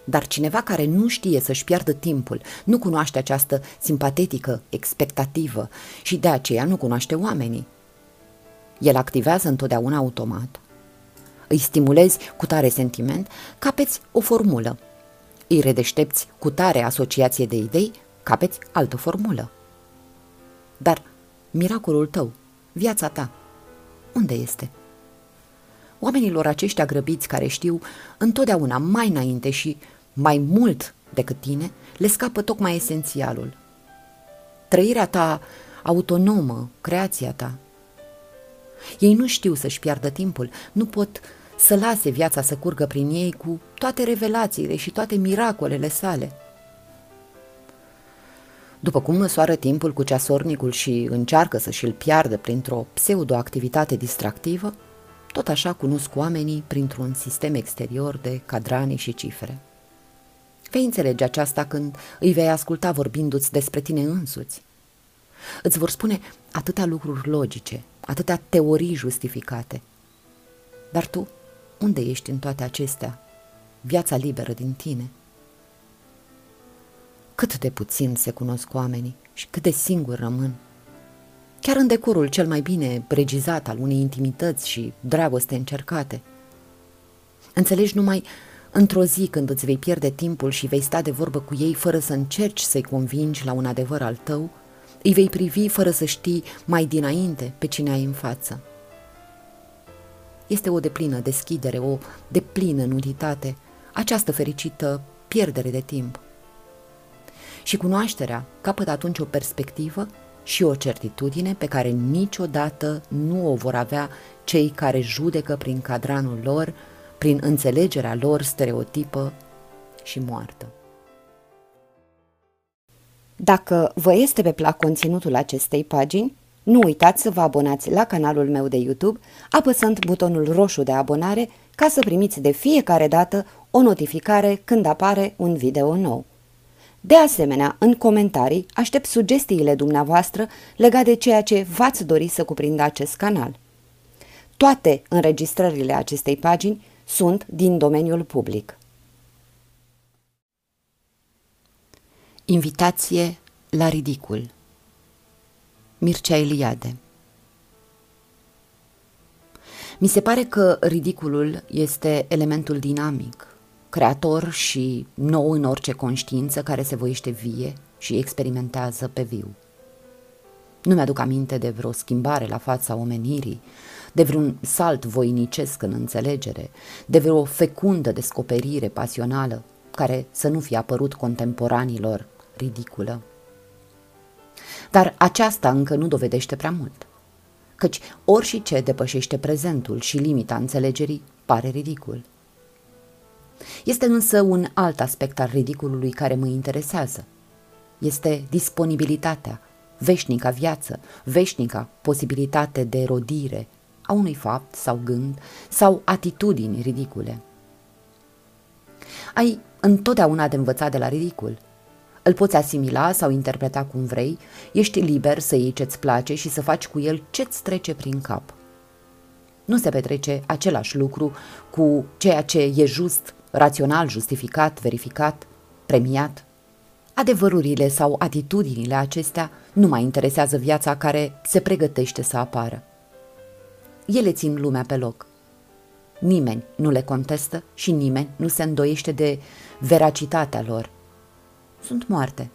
Dar cineva care nu știe să-și piardă timpul, nu cunoaște această simpatetică expectativă și de aceea nu cunoaște oamenii. El activează întotdeauna automat. Îi stimulezi cu tare sentiment, capeți o formulă. Îi redeștepți cu tare asociație de idei, capeți altă formulă. Dar miracolul tău, viața ta, unde este? Oamenilor aceștia grăbiți care știu întotdeauna mai înainte și mai mult decât tine, le scapă tocmai esențialul. Trăirea ta autonomă, creația ta. Ei nu știu să-și piardă timpul, nu pot să lase viața să curgă prin ei cu toate revelațiile și toate miracolele sale – după cum măsoară timpul cu ceasornicul și încearcă să și-l piardă printr-o pseudoactivitate distractivă, tot așa cunosc oamenii printr-un sistem exterior de cadrane și cifre. Vei înțelege aceasta când îi vei asculta vorbindu-ți despre tine însuți. Îți vor spune atâtea lucruri logice, atâtea teorii justificate. Dar tu, unde ești în toate acestea? Viața liberă din tine – cât de puțin se cunosc oamenii și cât de singuri rămân. Chiar în decorul cel mai bine regizat al unei intimități și dragoste încercate. Înțelegi numai într-o zi când îți vei pierde timpul și vei sta de vorbă cu ei fără să încerci să-i convingi la un adevăr al tău, îi vei privi fără să știi mai dinainte pe cine ai în față. Este o deplină deschidere, o deplină nuditate, această fericită pierdere de timp. Și cunoașterea capătă atunci o perspectivă și o certitudine pe care niciodată nu o vor avea cei care judecă prin cadranul lor, prin înțelegerea lor stereotipă și moartă. Dacă vă este pe plac conținutul acestei pagini, nu uitați să vă abonați la canalul meu de YouTube, apăsând butonul roșu de abonare ca să primiți de fiecare dată o notificare când apare un video nou. De asemenea, în comentarii aștept sugestiile dumneavoastră legate de ceea ce v-ați dori să cuprindă acest canal. Toate înregistrările acestei pagini sunt din domeniul public. Invitație la ridicul Mircea Eliade Mi se pare că ridiculul este elementul dinamic, creator și nou în orice conștiință care se voiește vie și experimentează pe viu. Nu mi-aduc aminte de vreo schimbare la fața omenirii, de vreun salt voinicesc în înțelegere, de vreo fecundă descoperire pasională care să nu fie apărut contemporanilor ridiculă. Dar aceasta încă nu dovedește prea mult, căci ori și ce depășește prezentul și limita înțelegerii pare ridicul. Este însă un alt aspect al ridiculului care mă interesează. Este disponibilitatea, veșnica viață, veșnica posibilitate de rodire a unui fapt sau gând sau atitudini ridicule. Ai întotdeauna de învățat de la ridicul. Îl poți asimila sau interpreta cum vrei, ești liber să iei ce-ți place și să faci cu el ce-ți trece prin cap. Nu se petrece același lucru cu ceea ce e just, rațional, justificat, verificat, premiat. Adevărurile sau atitudinile acestea nu mai interesează viața care se pregătește să apară. Ele țin lumea pe loc. Nimeni nu le contestă și nimeni nu se îndoiește de veracitatea lor. Sunt moarte.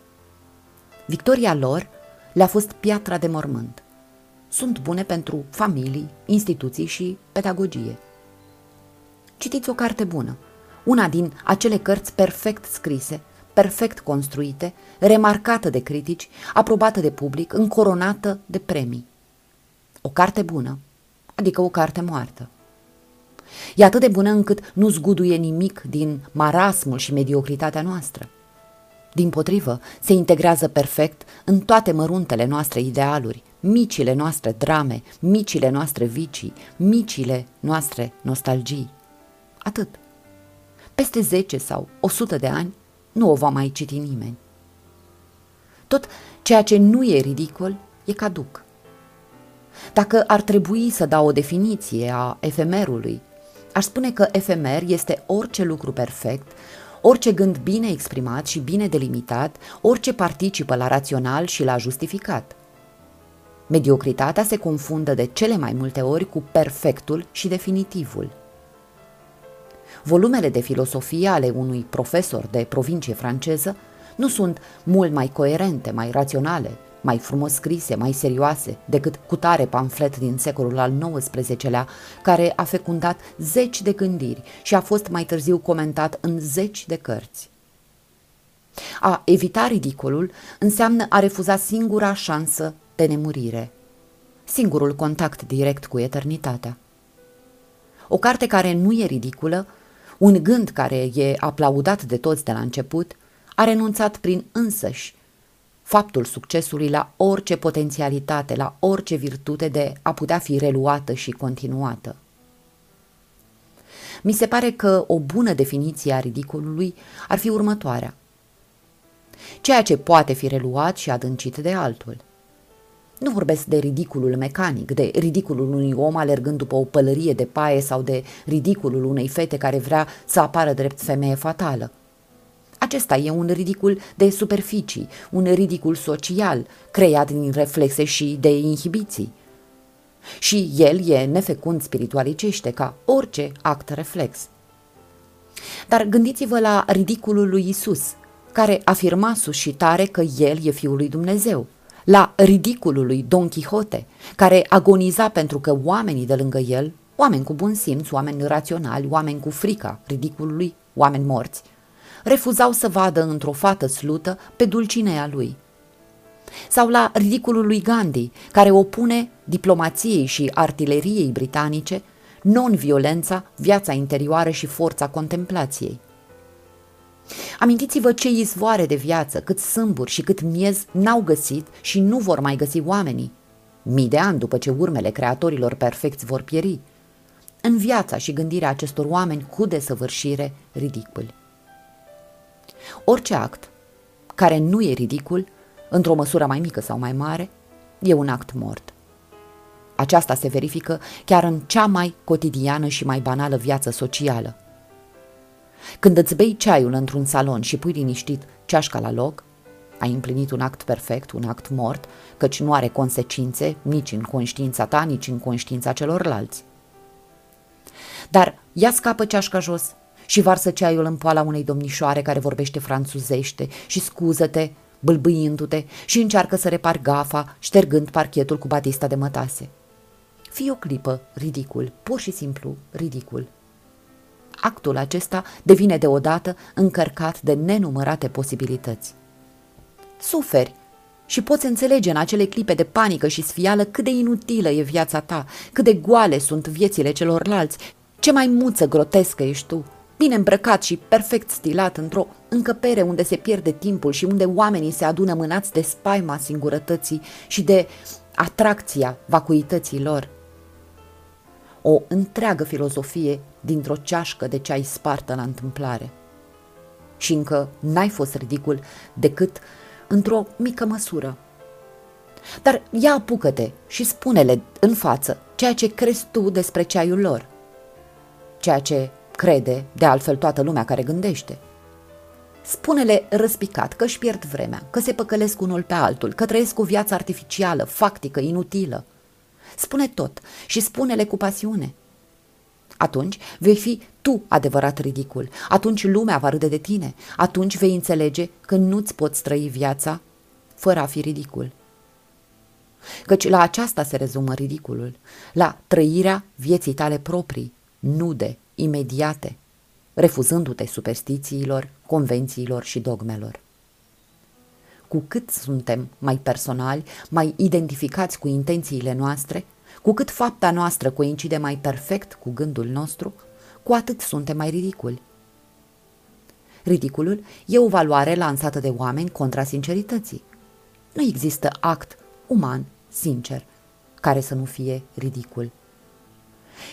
Victoria lor le-a fost piatra de mormânt. Sunt bune pentru familii, instituții și pedagogie. Citiți o carte bună, una din acele cărți perfect scrise, perfect construite, remarcată de critici, aprobată de public, încoronată de premii. O carte bună adică o carte moartă. E atât de bună încât nu zguduie nimic din marasmul și mediocritatea noastră. Din potrivă, se integrează perfect în toate măruntele noastre idealuri, micile noastre drame, micile noastre vicii, micile noastre nostalgii. Atât. Peste 10 sau 100 de ani nu o va mai citi nimeni. Tot ceea ce nu e ridicol e caduc. Dacă ar trebui să dau o definiție a efemerului, aș spune că efemer este orice lucru perfect, orice gând bine exprimat și bine delimitat, orice participă la rațional și la justificat. Mediocritatea se confundă de cele mai multe ori cu perfectul și definitivul. Volumele de filosofie ale unui profesor de provincie franceză nu sunt mult mai coerente, mai raționale, mai frumos scrise, mai serioase decât cutare pamflet din secolul al XIX-lea, care a fecundat zeci de gândiri și a fost mai târziu comentat în zeci de cărți. A evita ridicolul înseamnă a refuza singura șansă de nemurire, singurul contact direct cu eternitatea. O carte care nu e ridiculă, un gând care e aplaudat de toți de la început, a renunțat prin însăși faptul succesului la orice potențialitate, la orice virtute de a putea fi reluată și continuată. Mi se pare că o bună definiție a ridicolului ar fi următoarea. Ceea ce poate fi reluat și adâncit de altul. Nu vorbesc de ridiculul mecanic, de ridiculul unui om alergând după o pălărie de paie sau de ridiculul unei fete care vrea să apară drept femeie fatală – acesta e un ridicul de superficii, un ridicul social, creat din reflexe și de inhibiții. Și el e nefecund spiritualicește ca orice act reflex. Dar gândiți-vă la ridiculul lui Isus, care afirma sus și tare că el e Fiul lui Dumnezeu, la ridiculul lui Don Quixote, care agoniza pentru că oamenii de lângă el, oameni cu bun simț, oameni raționali, oameni cu frica ridiculului, oameni morți, refuzau să vadă într-o fată slută pe dulcinea lui. Sau la ridiculul lui Gandhi, care opune diplomației și artileriei britanice non-violența, viața interioară și forța contemplației. Amintiți-vă ce izvoare de viață, cât sâmburi și cât miez n-au găsit și nu vor mai găsi oamenii. Mii de ani după ce urmele creatorilor perfecți vor pieri. În viața și gândirea acestor oameni cu desăvârșire ridicul. Orice act care nu e ridicul, într-o măsură mai mică sau mai mare, e un act mort. Aceasta se verifică chiar în cea mai cotidiană și mai banală viață socială. Când îți bei ceaiul într-un salon și pui liniștit ceașca la loc, ai împlinit un act perfect, un act mort, căci nu are consecințe nici în conștiința ta, nici în conștiința celorlalți. Dar ia scapă ceașca jos și varsă ceaiul în poala unei domnișoare care vorbește franțuzește și scuză-te, bâlbâindu-te și încearcă să repar gafa, ștergând parchetul cu batista de mătase. Fii o clipă ridicul, pur și simplu ridicul. Actul acesta devine deodată încărcat de nenumărate posibilități. Suferi și poți înțelege în acele clipe de panică și sfială cât de inutilă e viața ta, cât de goale sunt viețile celorlalți, ce mai muță grotescă ești tu, bine îmbrăcat și perfect stilat într-o încăpere unde se pierde timpul și unde oamenii se adună mânați de spaima singurătății și de atracția vacuității lor. O întreagă filozofie dintr-o ceașcă de ceai spartă la întâmplare. Și încă n-ai fost ridicul decât într-o mică măsură. Dar ia apucă-te și spune-le în față ceea ce crezi tu despre ceaiul lor. Ceea ce crede, de altfel, toată lumea care gândește. Spune-le răspicat că își pierd vremea, că se păcălesc unul pe altul, că trăiesc o viață artificială, factică, inutilă. Spune tot și spune-le cu pasiune. Atunci vei fi tu adevărat ridicul, atunci lumea va râde de tine, atunci vei înțelege că nu-ți poți trăi viața fără a fi ridicul. Căci la aceasta se rezumă ridiculul, la trăirea vieții tale proprii, nude, imediate, refuzându-te superstițiilor, convențiilor și dogmelor. Cu cât suntem mai personali, mai identificați cu intențiile noastre, cu cât fapta noastră coincide mai perfect cu gândul nostru, cu atât suntem mai ridiculi. Ridiculul e o valoare lansată de oameni contra sincerității. Nu există act uman, sincer, care să nu fie ridicul.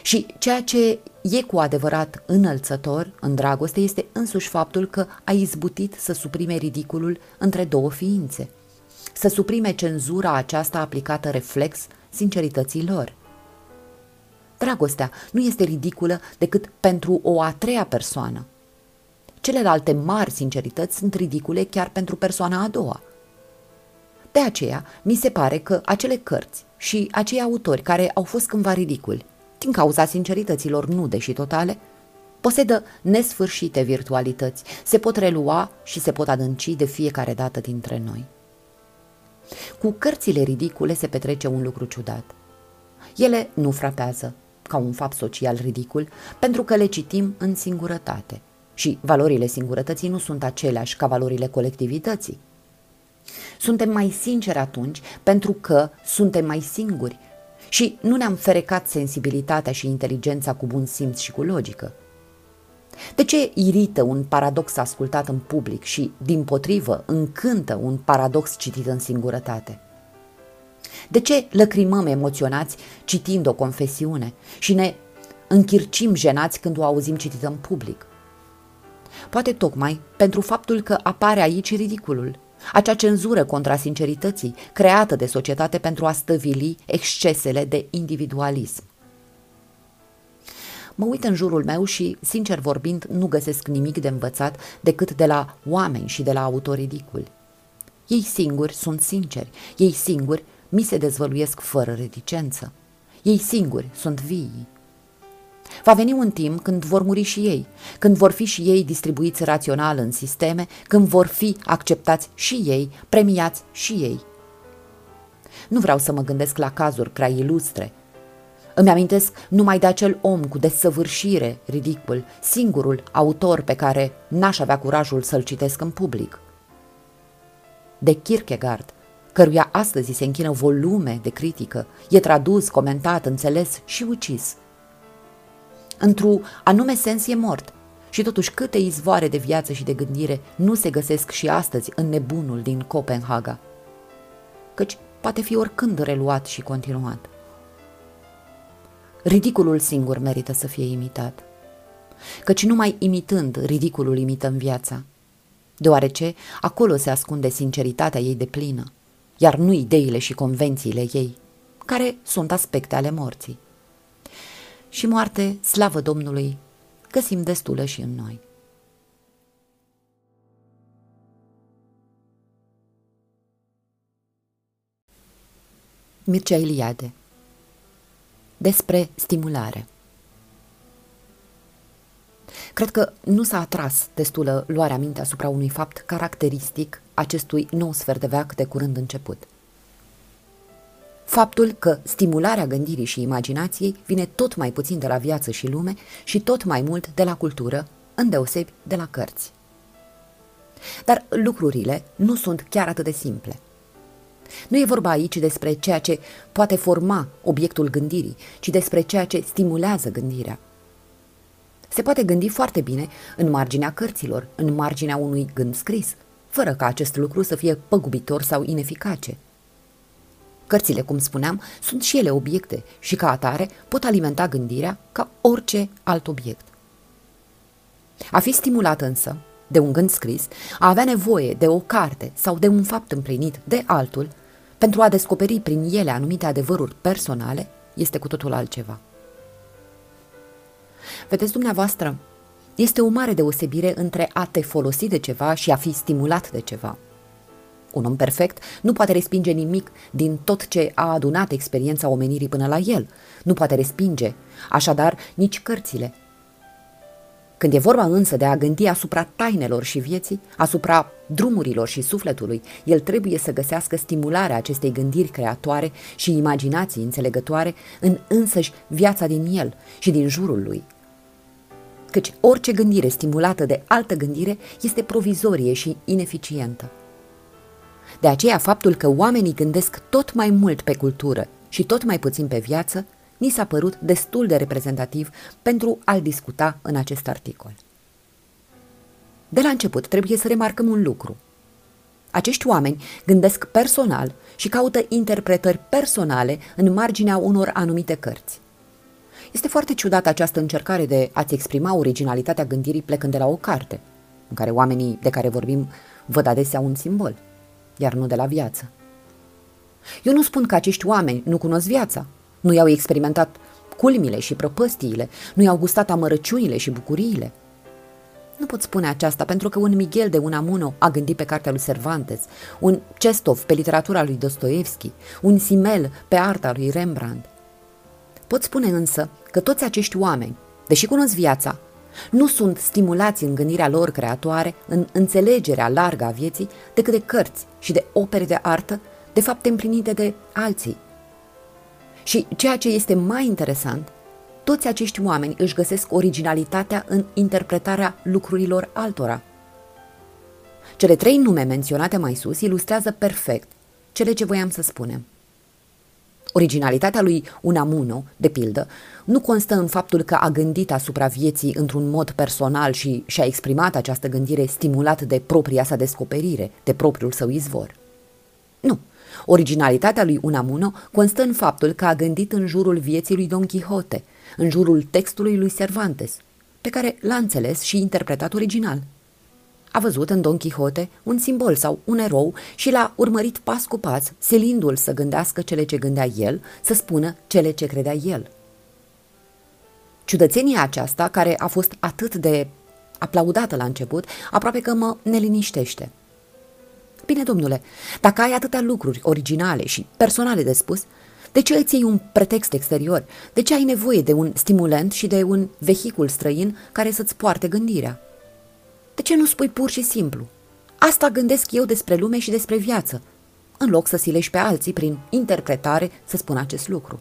Și ceea ce e cu adevărat înălțător în dragoste este însuși faptul că a izbutit să suprime ridiculul între două ființe, să suprime cenzura aceasta aplicată reflex sincerității lor. Dragostea nu este ridiculă decât pentru o a treia persoană. Celelalte mari sincerități sunt ridicule chiar pentru persoana a doua. De aceea, mi se pare că acele cărți și acei autori care au fost cândva ridiculi din cauza sincerităților nude și totale, posedă nesfârșite virtualități, se pot relua și se pot adânci de fiecare dată dintre noi. Cu cărțile ridicule se petrece un lucru ciudat. Ele nu frapează ca un fapt social ridicul, pentru că le citim în singurătate și valorile singurătății nu sunt aceleași ca valorile colectivității. Suntem mai sinceri atunci pentru că suntem mai singuri și nu ne-am ferecat sensibilitatea și inteligența cu bun simț și cu logică. De ce irită un paradox ascultat în public și, din potrivă, încântă un paradox citit în singurătate? De ce lăcrimăm emoționați citind o confesiune și ne închircim jenați când o auzim citită în public? Poate tocmai pentru faptul că apare aici ridiculul, acea cenzură contra sincerității creată de societate pentru a stăvili excesele de individualism. Mă uit în jurul meu și, sincer vorbind, nu găsesc nimic de învățat decât de la oameni și de la autori ridiculi. Ei singuri sunt sinceri, ei singuri mi se dezvăluiesc fără reticență. Ei singuri sunt vii. Va veni un timp când vor muri și ei, când vor fi și ei distribuiți rațional în sisteme, când vor fi acceptați și ei, premiați și ei. Nu vreau să mă gândesc la cazuri prea ilustre. Îmi amintesc numai de acel om cu desăvârșire ridicul, singurul autor pe care n-aș avea curajul să-l citesc în public. De Kierkegaard, căruia astăzi se închină volume de critică, e tradus, comentat, înțeles și ucis – într-un anume sens e mort Și totuși câte izvoare de viață și de gândire nu se găsesc și astăzi în nebunul din Copenhaga. Căci poate fi oricând reluat și continuat. Ridiculul singur merită să fie imitat. Căci numai imitând, ridiculul imităm viața. Deoarece acolo se ascunde sinceritatea ei de plină, iar nu ideile și convențiile ei, care sunt aspecte ale morții. Și moarte, slavă Domnului, găsim destulă și în noi. Mircea Iliade Despre stimulare Cred că nu s-a atras destulă luarea minte asupra unui fapt caracteristic acestui nou sfert de veac de curând început. Faptul că stimularea gândirii și imaginației vine tot mai puțin de la viață și lume și tot mai mult de la cultură, îndeosebi de la cărți. Dar lucrurile nu sunt chiar atât de simple – nu e vorba aici despre ceea ce poate forma obiectul gândirii, ci despre ceea ce stimulează gândirea. Se poate gândi foarte bine în marginea cărților, în marginea unui gând scris, fără ca acest lucru să fie păgubitor sau ineficace. Cărțile, cum spuneam, sunt și ele obiecte și ca atare pot alimenta gândirea ca orice alt obiect. A fi stimulat însă de un gând scris, a avea nevoie de o carte sau de un fapt împlinit de altul pentru a descoperi prin ele anumite adevăruri personale este cu totul altceva. Vedeți dumneavoastră, este o mare deosebire între a te folosi de ceva și a fi stimulat de ceva. Un om perfect nu poate respinge nimic din tot ce a adunat experiența omenirii până la el. Nu poate respinge, așadar, nici cărțile, când e vorba însă de a gândi asupra tainelor și vieții, asupra drumurilor și sufletului, el trebuie să găsească stimularea acestei gândiri creatoare și imaginații înțelegătoare în însăși viața din el și din jurul lui. Căci orice gândire stimulată de altă gândire este provizorie și ineficientă. De aceea faptul că oamenii gândesc tot mai mult pe cultură și tot mai puțin pe viață ni s-a părut destul de reprezentativ pentru a-l discuta în acest articol. De la început trebuie să remarcăm un lucru. Acești oameni gândesc personal și caută interpretări personale în marginea unor anumite cărți. Este foarte ciudată această încercare de a-ți exprima originalitatea gândirii plecând de la o carte, în care oamenii de care vorbim văd adesea un simbol, iar nu de la viață. Eu nu spun că acești oameni nu cunosc viața, nu i-au experimentat culmile și prăpăstiile, nu i-au gustat amărăciunile și bucuriile. Nu pot spune aceasta pentru că un Miguel de Unamuno a gândit pe cartea lui Cervantes, un Cestov pe literatura lui Dostoevski, un Simel pe arta lui Rembrandt. Pot spune însă că toți acești oameni, deși cunosc viața, nu sunt stimulați în gândirea lor creatoare, în înțelegerea largă a vieții, decât de cărți și de opere de artă, de fapte împlinite de alții, și ceea ce este mai interesant, toți acești oameni își găsesc originalitatea în interpretarea lucrurilor altora. Cele trei nume menționate mai sus ilustrează perfect cele ce voiam să spunem. Originalitatea lui Unamuno, de pildă, nu constă în faptul că a gândit asupra vieții într-un mod personal și și-a exprimat această gândire stimulat de propria sa descoperire, de propriul său izvor. Nu, Originalitatea lui Unamuno constă în faptul că a gândit în jurul vieții lui Don Quixote, în jurul textului lui Cervantes, pe care l-a înțeles și interpretat original. A văzut în Don Quixote un simbol sau un erou și l-a urmărit pas cu pas, selindu-l să gândească cele ce gândea el, să spună cele ce credea el. Ciudățenia aceasta, care a fost atât de aplaudată la început, aproape că mă neliniștește – Bine, domnule, dacă ai atâtea lucruri originale și personale de spus, de ce îți iei un pretext exterior? De ce ai nevoie de un stimulant și de un vehicul străin care să-ți poarte gândirea? De ce nu spui pur și simplu? Asta gândesc eu despre lume și despre viață, în loc să silești pe alții prin interpretare să spun acest lucru.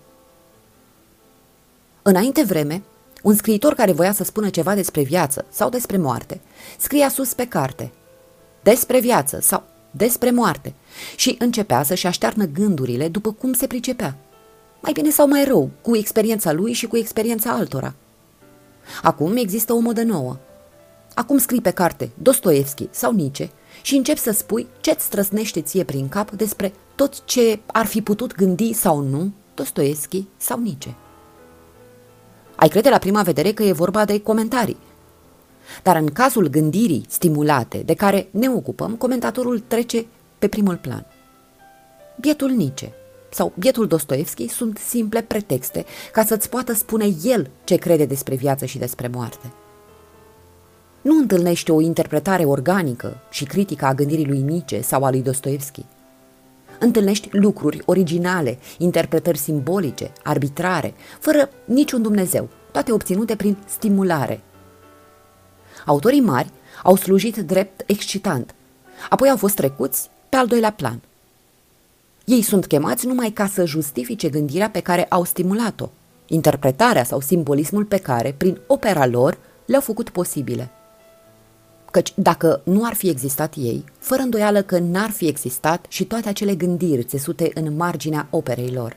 Înainte vreme, un scriitor care voia să spună ceva despre viață sau despre moarte, scria sus pe carte, despre viață sau despre moarte și începea să-și aștearnă gândurile după cum se pricepea. Mai bine sau mai rău, cu experiența lui și cu experiența altora. Acum există o modă nouă. Acum scrii pe carte Dostoevski sau Nietzsche și începi să spui ce-ți străsnește ție prin cap despre tot ce ar fi putut gândi sau nu Dostoevski sau Nietzsche. Ai crede la prima vedere că e vorba de comentarii. Dar în cazul gândirii stimulate de care ne ocupăm, comentatorul trece pe primul plan. Bietul Nietzsche sau bietul Dostoevski sunt simple pretexte ca să-ți poată spune el ce crede despre viață și despre moarte. Nu întâlnește o interpretare organică și critică a gândirii lui Nietzsche sau a lui Dostoevski. Întâlnești lucruri originale, interpretări simbolice, arbitrare, fără niciun Dumnezeu, toate obținute prin stimulare. Autorii mari au slujit drept excitant, apoi au fost trecuți pe al doilea plan. Ei sunt chemați numai ca să justifice gândirea pe care au stimulat-o, interpretarea sau simbolismul pe care, prin opera lor, le-au făcut posibile. Căci dacă nu ar fi existat ei, fără îndoială că n-ar fi existat și toate acele gândiri țesute în marginea operei lor.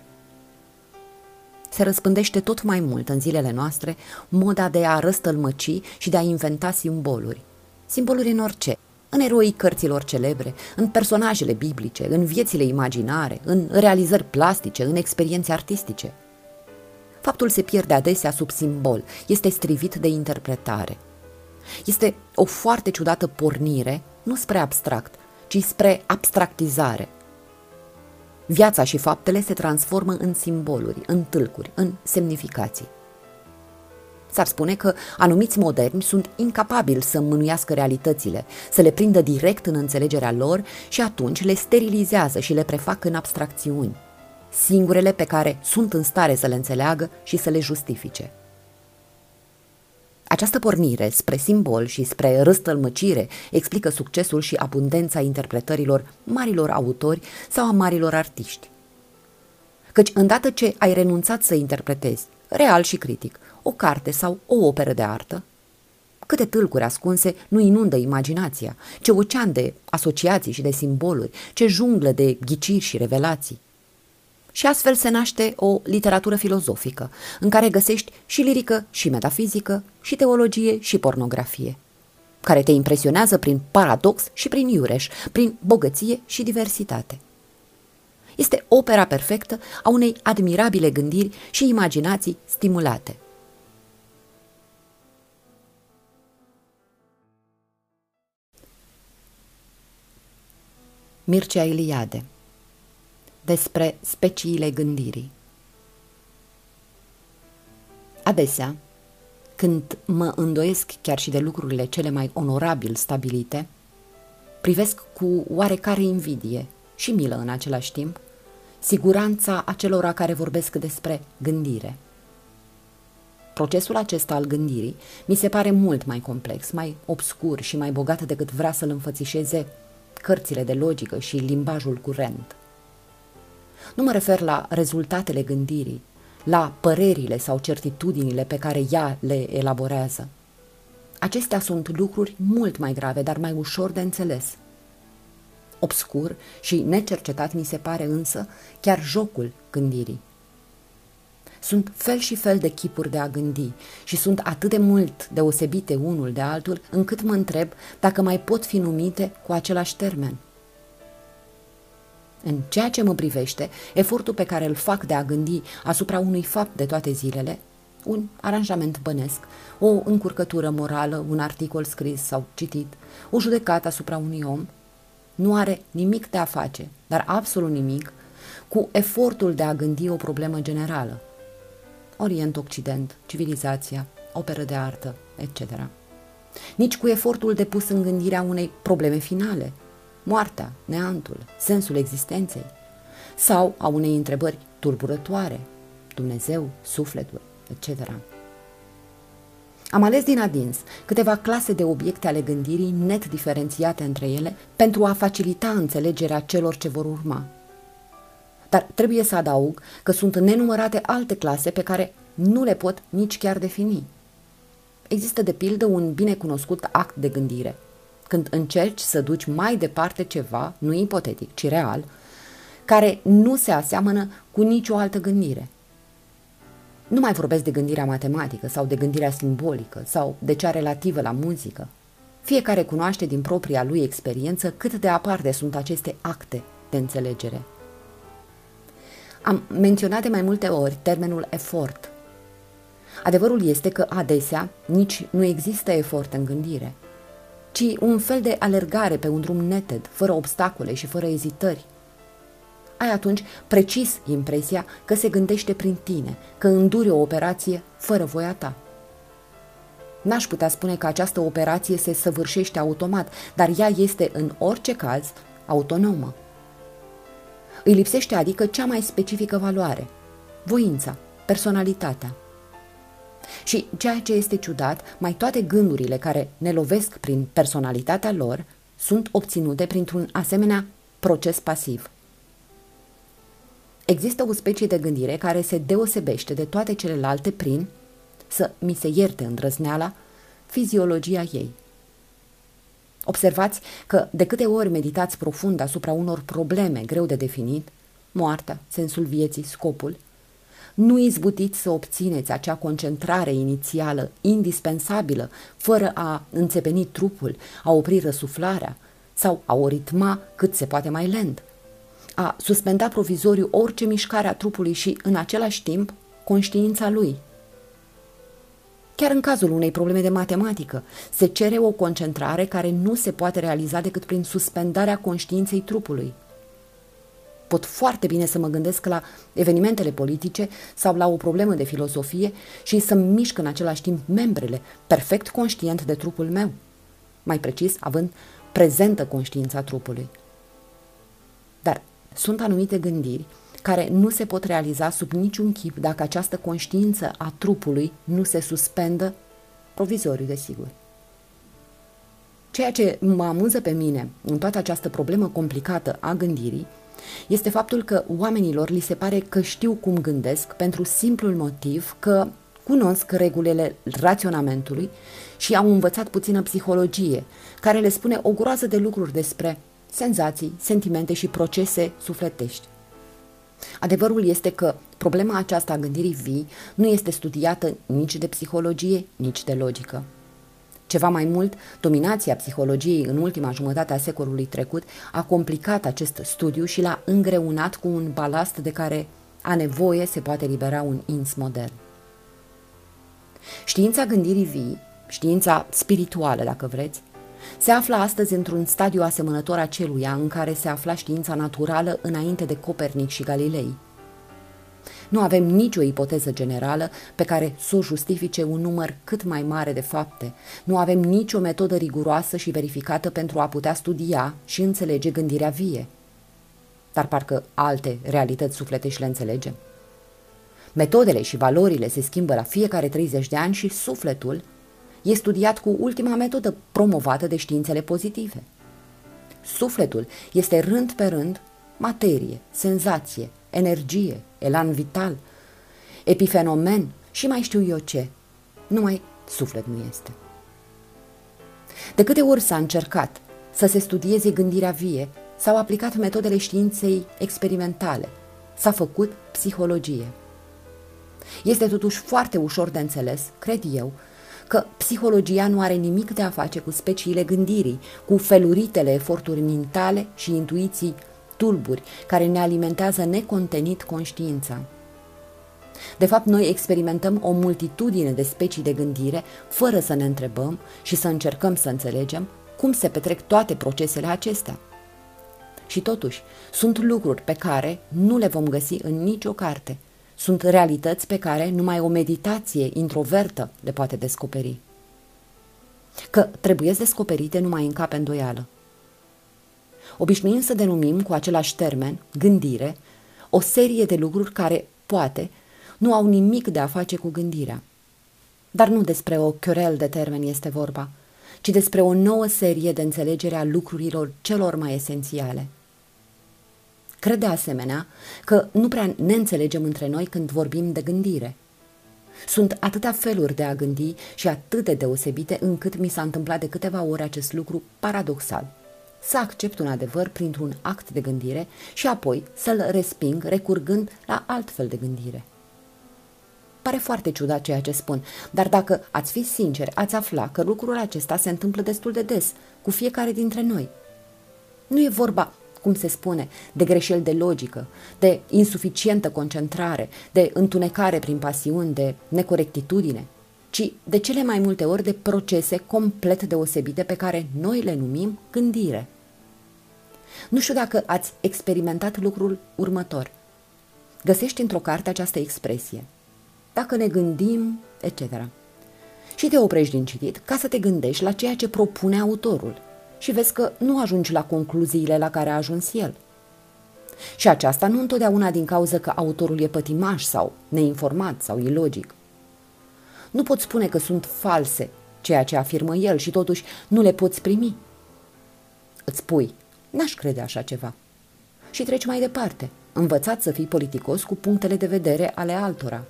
Se răspândește tot mai mult în zilele noastre moda de a răstălmăci și de a inventa simboluri. Simboluri în orice, în eroii cărților celebre, în personajele biblice, în viețile imaginare, în realizări plastice, în experiențe artistice. Faptul se pierde adesea sub simbol, este strivit de interpretare. Este o foarte ciudată pornire, nu spre abstract, ci spre abstractizare. Viața și faptele se transformă în simboluri, în tâlcuri, în semnificații. S-ar spune că anumiți moderni sunt incapabili să mânuiască realitățile, să le prindă direct în înțelegerea lor și atunci le sterilizează și le prefac în abstracțiuni, singurele pe care sunt în stare să le înțeleagă și să le justifice. Această pornire spre simbol și spre răstălmăcire explică succesul și abundența interpretărilor marilor autori sau a marilor artiști. Căci îndată ce ai renunțat să interpretezi, real și critic, o carte sau o operă de artă? Câte tâlcuri ascunse nu inundă imaginația, ce ocean de asociații și de simboluri, ce junglă de ghiciri și revelații. Și astfel se naște o literatură filozofică, în care găsești și lirică, și metafizică, și teologie, și pornografie, care te impresionează prin paradox și prin iureș, prin bogăție și diversitate. Este opera perfectă a unei admirabile gândiri și imaginații stimulate. Mircea Eliade Despre speciile gândirii Adesea, când mă îndoiesc chiar și de lucrurile cele mai onorabil stabilite, privesc cu oarecare invidie și milă în același timp siguranța acelora care vorbesc despre gândire. Procesul acesta al gândirii mi se pare mult mai complex, mai obscur și mai bogat decât vrea să-l înfățișeze cărțile de logică și limbajul curent. Nu mă refer la rezultatele gândirii, la părerile sau certitudinile pe care ea le elaborează. Acestea sunt lucruri mult mai grave, dar mai ușor de înțeles. Obscur și necercetat mi se pare însă chiar jocul gândirii. Sunt fel și fel de chipuri de a gândi și sunt atât de mult deosebite unul de altul, încât mă întreb dacă mai pot fi numite cu același termen. În ceea ce mă privește, efortul pe care îl fac de a gândi asupra unui fapt de toate zilele, un aranjament bănesc, o încurcătură morală, un articol scris sau citit, o judecată asupra unui om, nu are nimic de a face, dar absolut nimic, cu efortul de a gândi o problemă generală, Orient-Occident, civilizația, operă de artă, etc. Nici cu efortul depus în gândirea unei probleme finale, moartea, neantul, sensul existenței, sau a unei întrebări tulburătoare, Dumnezeu, sufletul, etc. Am ales din adins câteva clase de obiecte ale gândirii net diferențiate între ele pentru a facilita înțelegerea celor ce vor urma, dar trebuie să adaug că sunt nenumărate alte clase pe care nu le pot nici chiar defini. Există de pildă un binecunoscut act de gândire. Când încerci să duci mai departe ceva, nu ipotetic, ci real, care nu se aseamănă cu nicio altă gândire. Nu mai vorbesc de gândirea matematică sau de gândirea simbolică sau de cea relativă la muzică. Fiecare cunoaște din propria lui experiență cât de aparte sunt aceste acte de înțelegere. Am menționat de mai multe ori termenul efort. Adevărul este că adesea nici nu există efort în gândire, ci un fel de alergare pe un drum neted, fără obstacole și fără ezitări. Ai atunci precis impresia că se gândește prin tine, că înduri o operație fără voia ta. N-aș putea spune că această operație se săvârșește automat, dar ea este în orice caz autonomă. Îi lipsește adică cea mai specifică valoare, voința, personalitatea. Și ceea ce este ciudat, mai toate gândurile care ne lovesc prin personalitatea lor sunt obținute printr-un asemenea proces pasiv. Există o specie de gândire care se deosebește de toate celelalte prin, să mi se ierte îndrăzneala, fiziologia ei. Observați că de câte ori meditați profund asupra unor probleme greu de definit, moartea, sensul vieții, scopul, nu izbutiți să obțineți acea concentrare inițială, indispensabilă, fără a înțepeni trupul, a opri răsuflarea sau a o ritma cât se poate mai lent, a suspenda provizoriu orice mișcare a trupului și, în același timp, conștiința lui – Chiar în cazul unei probleme de matematică, se cere o concentrare care nu se poate realiza decât prin suspendarea conștiinței trupului. Pot foarte bine să mă gândesc la evenimentele politice sau la o problemă de filosofie și să-mi mișc în același timp membrele, perfect conștient de trupul meu. Mai precis, având prezentă conștiința trupului. Dar sunt anumite gândiri care nu se pot realiza sub niciun chip dacă această conștiință a trupului nu se suspendă, provizoriu, desigur. Ceea ce mă amuză pe mine în toată această problemă complicată a gândirii este faptul că oamenilor li se pare că știu cum gândesc pentru simplul motiv că cunosc regulile raționamentului și au învățat puțină psihologie, care le spune o groază de lucruri despre senzații, sentimente și procese sufletești. Adevărul este că problema aceasta a gândirii vii nu este studiată nici de psihologie, nici de logică. Ceva mai mult, dominația psihologiei în ultima jumătate a secolului trecut a complicat acest studiu și l-a îngreunat cu un balast de care a nevoie se poate libera un ins modern. Știința gândirii vii, știința spirituală, dacă vreți, se află astăzi într-un stadiu asemănător aceluia în care se afla știința naturală înainte de Copernic și Galilei. Nu avem nicio ipoteză generală pe care să o justifice un număr cât mai mare de fapte. Nu avem nicio metodă riguroasă și verificată pentru a putea studia și înțelege gândirea vie. Dar parcă alte realități sufletești le înțelegem. Metodele și valorile se schimbă la fiecare 30 de ani și sufletul e studiat cu ultima metodă promovată de științele pozitive. Sufletul este rând pe rând materie, senzație, energie, elan vital, epifenomen și mai știu eu ce. Numai suflet nu este. De câte ori s-a încercat să se studieze gândirea vie, s-au aplicat metodele științei experimentale, s-a făcut psihologie. Este totuși foarte ușor de înțeles, cred eu, că psihologia nu are nimic de a face cu speciile gândirii, cu feluritele eforturi mentale și intuiții tulburi care ne alimentează necontenit conștiința. De fapt, noi experimentăm o multitudine de specii de gândire fără să ne întrebăm și să încercăm să înțelegem cum se petrec toate procesele acestea. Și totuși, sunt lucruri pe care nu le vom găsi în nicio carte – sunt realități pe care numai o meditație introvertă le poate descoperi. Că trebuie descoperite numai în cap îndoială. Obișnuim să denumim cu același termen, gândire, o serie de lucruri care, poate, nu au nimic de a face cu gândirea. Dar nu despre o chiorel de termen este vorba, ci despre o nouă serie de înțelegere a lucrurilor celor mai esențiale – Cred de asemenea că nu prea ne înțelegem între noi când vorbim de gândire. Sunt atâtea feluri de a gândi și atât de deosebite încât mi s-a întâmplat de câteva ori acest lucru paradoxal. Să accept un adevăr printr-un act de gândire și apoi să-l resping recurgând la alt fel de gândire. Pare foarte ciudat ceea ce spun, dar dacă ați fi sinceri, ați afla că lucrul acesta se întâmplă destul de des, cu fiecare dintre noi. Nu e vorba, cum se spune, de greșeli de logică, de insuficientă concentrare, de întunecare prin pasiuni, de necorectitudine, ci de cele mai multe ori de procese complet deosebite pe care noi le numim gândire. Nu știu dacă ați experimentat lucrul următor. Găsești într-o carte această expresie. Dacă ne gândim, etc. Și te oprești din citit ca să te gândești la ceea ce propune autorul și vezi că nu ajungi la concluziile la care a ajuns el. Și aceasta nu întotdeauna din cauza că autorul e pătimaș sau neinformat sau ilogic. Nu poți spune că sunt false ceea ce afirmă el și totuși nu le poți primi. Îți spui, N-aș crede așa ceva. Și treci mai departe, învățat să fii politicos cu punctele de vedere ale altora.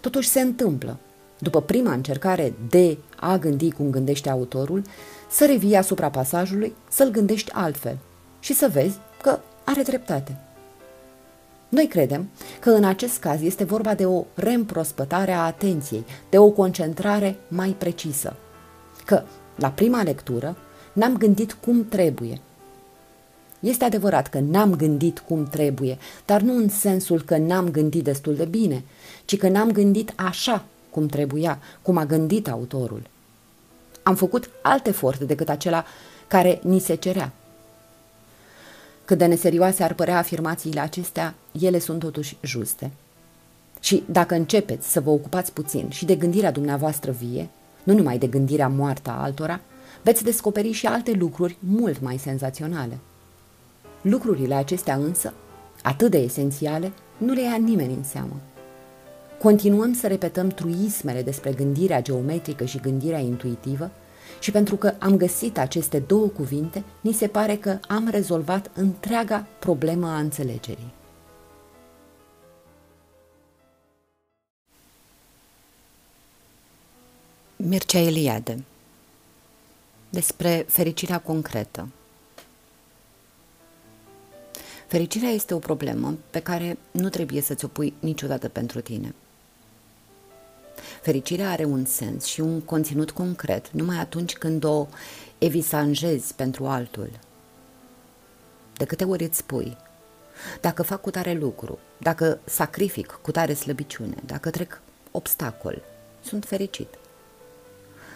Totuși se întâmplă, după prima încercare de a gândi cum gândește autorul, să revii asupra pasajului, să-l gândești altfel și să vezi că are dreptate. Noi credem că în acest caz este vorba de o reîmprospătare a atenției, de o concentrare mai precisă. Că, la prima lectură, n-am gândit cum trebuie este adevărat că n-am gândit cum trebuie, dar nu în sensul că n-am gândit destul de bine, ci că n-am gândit așa cum trebuia, cum a gândit autorul. Am făcut alt efort decât acela care ni se cerea. Cât de neserioase ar părea afirmațiile acestea, ele sunt totuși juste. Și dacă începeți să vă ocupați puțin și de gândirea dumneavoastră vie, nu numai de gândirea moartă a altora, veți descoperi și alte lucruri mult mai senzaționale. Lucrurile acestea însă, atât de esențiale, nu le ia nimeni în seamă. Continuăm să repetăm truismele despre gândirea geometrică și gândirea intuitivă și pentru că am găsit aceste două cuvinte, ni se pare că am rezolvat întreaga problemă a înțelegerii. Mircea Eliade Despre fericirea concretă Fericirea este o problemă pe care nu trebuie să ți-o pui niciodată pentru tine. Fericirea are un sens și un conținut concret numai atunci când o evisanjezi pentru altul. De câte ori îți spui, dacă fac cu tare lucru, dacă sacrific cu tare slăbiciune, dacă trec obstacol, sunt fericit.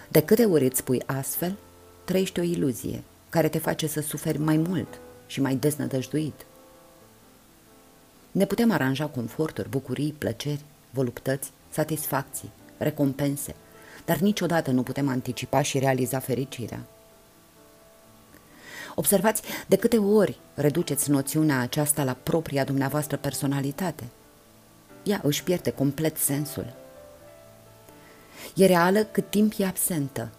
De câte ori îți spui astfel, trăiești o iluzie care te face să suferi mai mult și mai deznădăjduit. Ne putem aranja conforturi, bucurii, plăceri, voluptăți, satisfacții, recompense, dar niciodată nu putem anticipa și realiza fericirea. Observați de câte ori reduceți noțiunea aceasta la propria dumneavoastră personalitate. Ea își pierde complet sensul. E reală cât timp e absentă,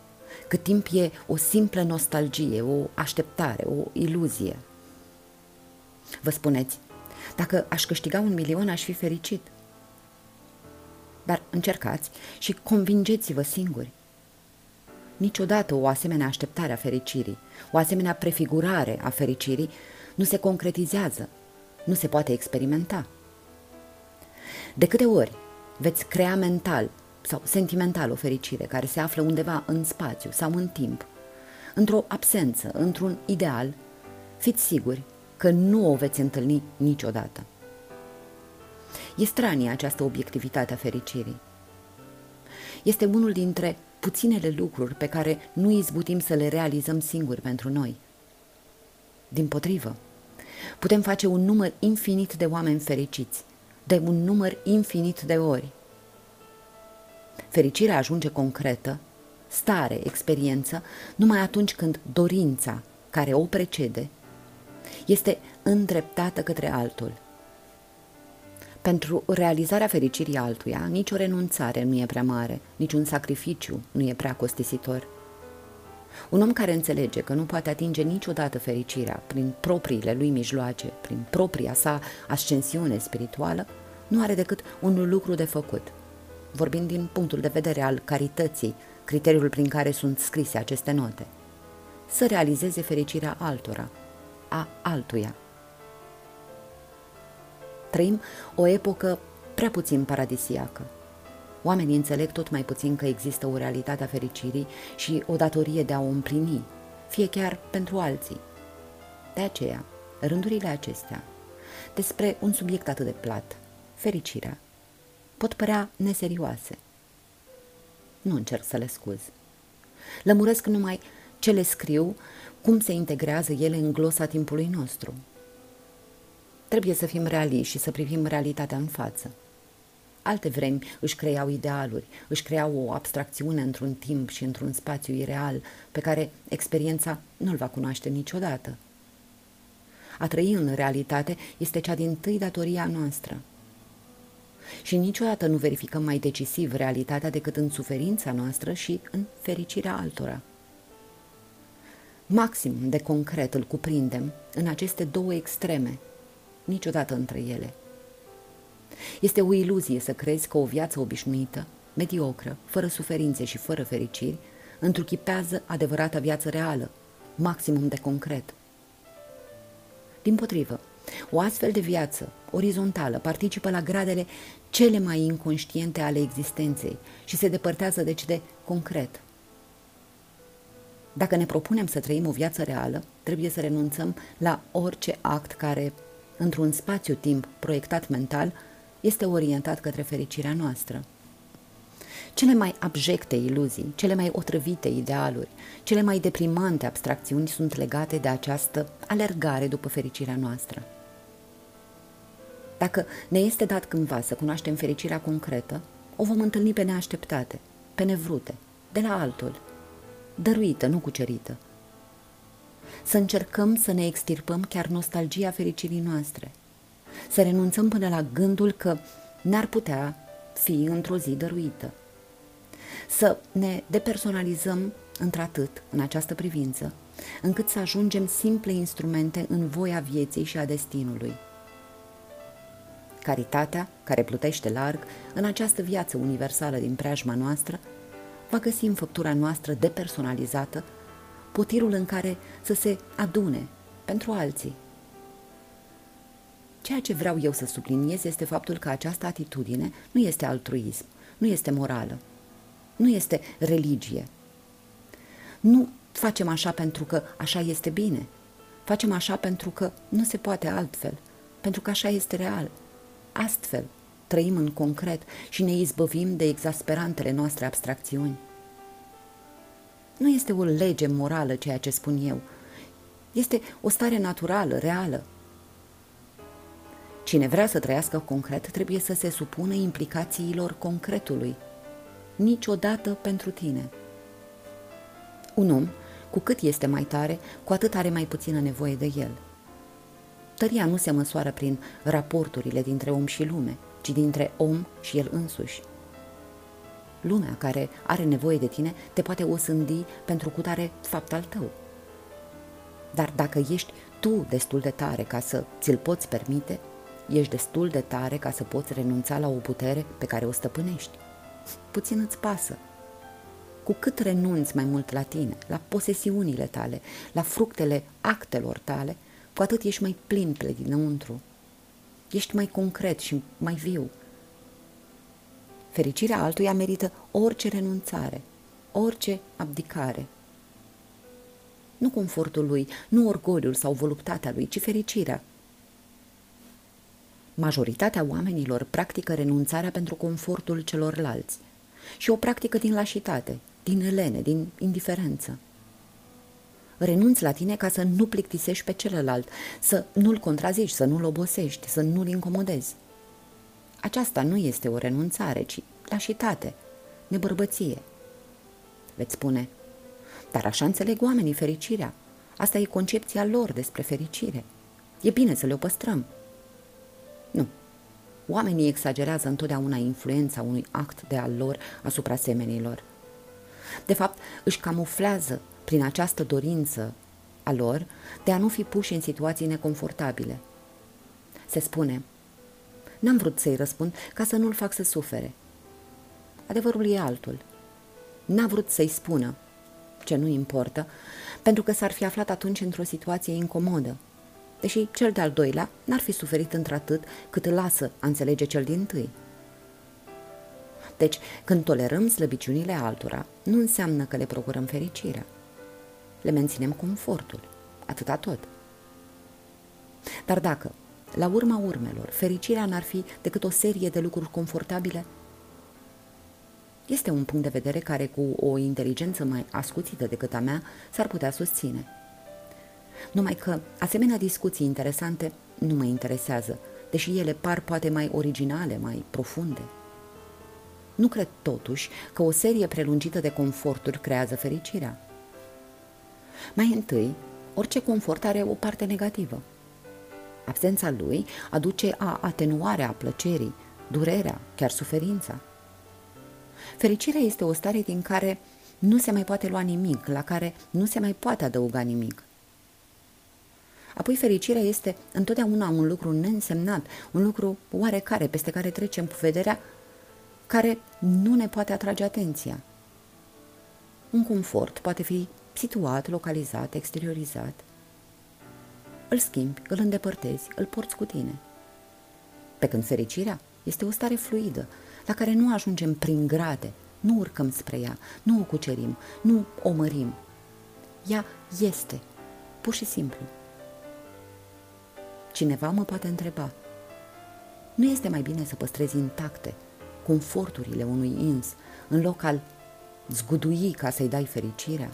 cât timp e o simplă nostalgie, o așteptare, o iluzie. Vă spuneți, dacă aș câștiga un milion, aș fi fericit. Dar încercați și convingeți-vă singuri. Niciodată o asemenea așteptare a fericirii, o asemenea prefigurare a fericirii nu se concretizează, nu se poate experimenta. De câte ori veți crea mental sau sentimental o fericire care se află undeva în spațiu sau în timp, într-o absență, într-un ideal, fiți siguri că nu o veți întâlni niciodată. E stranie această obiectivitate a fericirii. Este unul dintre puținele lucruri pe care nu izbutim să le realizăm singuri pentru noi. Din potrivă, putem face un număr infinit de oameni fericiți, de un număr infinit de ori. Fericirea ajunge concretă, stare, experiență, numai atunci când dorința care o precede este îndreptată către altul. Pentru realizarea fericirii altuia, nicio renunțare nu e prea mare, niciun sacrificiu nu e prea costisitor. Un om care înțelege că nu poate atinge niciodată fericirea prin propriile lui mijloace, prin propria sa ascensiune spirituală, nu are decât un lucru de făcut. Vorbind din punctul de vedere al carității, criteriul prin care sunt scrise aceste note. Să realizeze fericirea altora, a altuia. Trăim o epocă prea puțin paradisiacă. Oamenii înțeleg tot mai puțin că există o realitate a fericirii și o datorie de a o împlini, fie chiar pentru alții. De aceea, rândurile acestea, despre un subiect atât de plat, fericirea, pot părea neserioase. Nu încerc să le scuz. Lămuresc numai ce le scriu, cum se integrează ele în glosa timpului nostru. Trebuie să fim realiști și să privim realitatea în față. Alte vremi își creau idealuri, își creau o abstracțiune într-un timp și într-un spațiu ireal pe care experiența nu-l va cunoaște niciodată. A trăi în realitate este cea din tâi datoria noastră. Și niciodată nu verificăm mai decisiv realitatea decât în suferința noastră și în fericirea altora. Maxim de concret îl cuprindem în aceste două extreme, niciodată între ele – este o iluzie să crezi că o viață obișnuită, mediocră, fără suferințe și fără fericiri, întruchipează adevărata viață reală, maximum de concret. Din potrivă, o astfel de viață orizontală participă la gradele cele mai inconștiente ale existenței și se depărtează deci de concret. Dacă ne propunem să trăim o viață reală, trebuie să renunțăm la orice act care, într-un spațiu-timp proiectat mental, este orientat către fericirea noastră. Cele mai abjecte iluzii, cele mai otrăvite idealuri, cele mai deprimante abstracțiuni sunt legate de această alergare după fericirea noastră. Dacă ne este dat cândva să cunoaștem fericirea concretă, o vom întâlni pe neașteptate, pe nevrute, de la altul, dăruită, nu cucerită. Să încercăm să ne extirpăm chiar nostalgia fericirii noastre – să renunțăm până la gândul că n-ar putea fi într-o zi dăruită. Să ne depersonalizăm într-atât în această privință, încât să ajungem simple instrumente în voia vieții și a destinului. Caritatea, care plutește larg în această viață universală din preajma noastră, va găsi în făptura noastră depersonalizată potirul în care să se adune pentru alții Ceea ce vreau eu să subliniez este faptul că această atitudine nu este altruism, nu este morală, nu este religie. Nu facem așa pentru că așa este bine. Facem așa pentru că nu se poate altfel, pentru că așa este real. Astfel, trăim în concret și ne izbăvim de exasperantele noastre abstracțiuni. Nu este o lege morală ceea ce spun eu. Este o stare naturală, reală, Cine vrea să trăiască concret trebuie să se supună implicațiilor concretului. Niciodată pentru tine. Un om, cu cât este mai tare, cu atât are mai puțină nevoie de el. Tăria nu se măsoară prin raporturile dintre om și lume, ci dintre om și el însuși. Lumea care are nevoie de tine te poate osândi pentru cutare fapt al tău. Dar dacă ești tu destul de tare ca să ți-l poți permite, Ești destul de tare ca să poți renunța la o putere pe care o stăpânești. Puțin îți pasă. Cu cât renunți mai mult la tine, la posesiunile tale, la fructele actelor tale, cu atât ești mai plin pe dinăuntru. Ești mai concret și mai viu. Fericirea altuia merită orice renunțare, orice abdicare. Nu confortul lui, nu orgoliul sau voluptatea lui, ci fericirea, Majoritatea oamenilor practică renunțarea pentru confortul celorlalți și o practică din lașitate, din elene, din indiferență. Renunți la tine ca să nu plictisești pe celălalt, să nu-l contrazici, să nu-l obosești, să nu-l incomodezi. Aceasta nu este o renunțare, ci lașitate, nebărbăție. Veți spune, dar așa înțeleg oamenii fericirea. Asta e concepția lor despre fericire. E bine să le-o păstrăm. Nu. Oamenii exagerează întotdeauna influența unui act de al lor asupra semenilor. De fapt, își camuflează prin această dorință a lor de a nu fi puși în situații neconfortabile. Se spune, n-am vrut să-i răspund ca să nu-l fac să sufere. Adevărul e altul. N-a vrut să-i spună, ce nu importă, pentru că s-ar fi aflat atunci într-o situație incomodă deși cel de-al doilea n-ar fi suferit într-atât cât lasă a înțelege cel din tâi. Deci, când tolerăm slăbiciunile altora, nu înseamnă că le procurăm fericirea. Le menținem confortul, atâta tot. Dar dacă, la urma urmelor, fericirea n-ar fi decât o serie de lucruri confortabile, este un punct de vedere care, cu o inteligență mai ascuțită decât a mea, s-ar putea susține. Numai că asemenea discuții interesante nu mă interesează, deși ele par poate mai originale, mai profunde. Nu cred totuși că o serie prelungită de conforturi creează fericirea. Mai întâi, orice confort are o parte negativă. Absența lui aduce a atenuarea plăcerii, durerea, chiar suferința. Fericirea este o stare din care nu se mai poate lua nimic, la care nu se mai poate adăuga nimic. Apoi fericirea este întotdeauna un lucru neînsemnat, un lucru oarecare peste care trecem cu vederea, care nu ne poate atrage atenția. Un confort poate fi situat, localizat, exteriorizat. Îl schimbi, îl îndepărtezi, îl porți cu tine. Pe când fericirea este o stare fluidă, la care nu ajungem prin grade, nu urcăm spre ea, nu o cucerim, nu o mărim. Ea este, pur și simplu. Cineva mă poate întreba, nu este mai bine să păstrezi intacte conforturile unui ins în loc al zgudui ca să-i dai fericirea?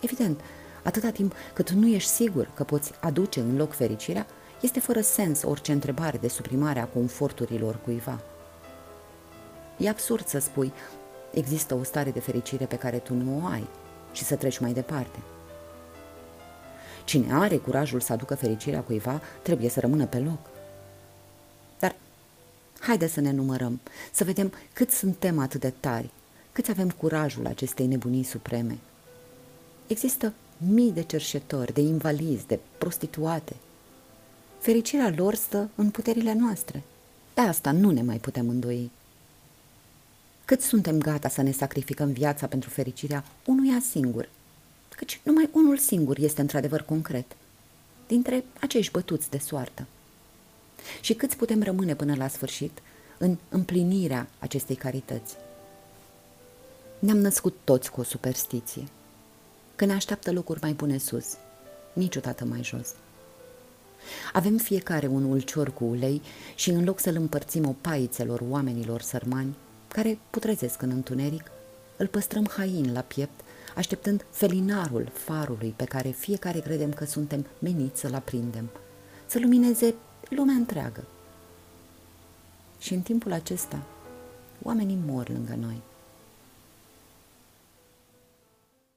Evident, atâta timp cât nu ești sigur că poți aduce în loc fericirea, este fără sens orice întrebare de suprimare a conforturilor cuiva. E absurd să spui, există o stare de fericire pe care tu nu o ai și să treci mai departe. Cine are curajul să aducă fericirea cuiva, trebuie să rămână pe loc. Dar haide să ne numărăm, să vedem cât suntem atât de tari, cât avem curajul acestei nebunii supreme. Există mii de cerșetori, de invalizi, de prostituate. Fericirea lor stă în puterile noastre. De asta nu ne mai putem îndoi. Cât suntem gata să ne sacrificăm viața pentru fericirea unuia singur, căci numai unul singur este într-adevăr concret, dintre acești bătuți de soartă. Și câți putem rămâne până la sfârșit în împlinirea acestei carități? Ne-am născut toți cu o superstiție – că ne așteaptă locuri mai bune sus, niciodată mai jos. Avem fiecare un ulcior cu ulei și în loc să-l împărțim opaițelor oamenilor sărmani, care putrezesc în întuneric, îl păstrăm hain la piept, așteptând felinarul farului pe care fiecare credem că suntem meniți să-l aprindem, să lumineze lumea întreagă. Și în timpul acesta, oamenii mor lângă noi –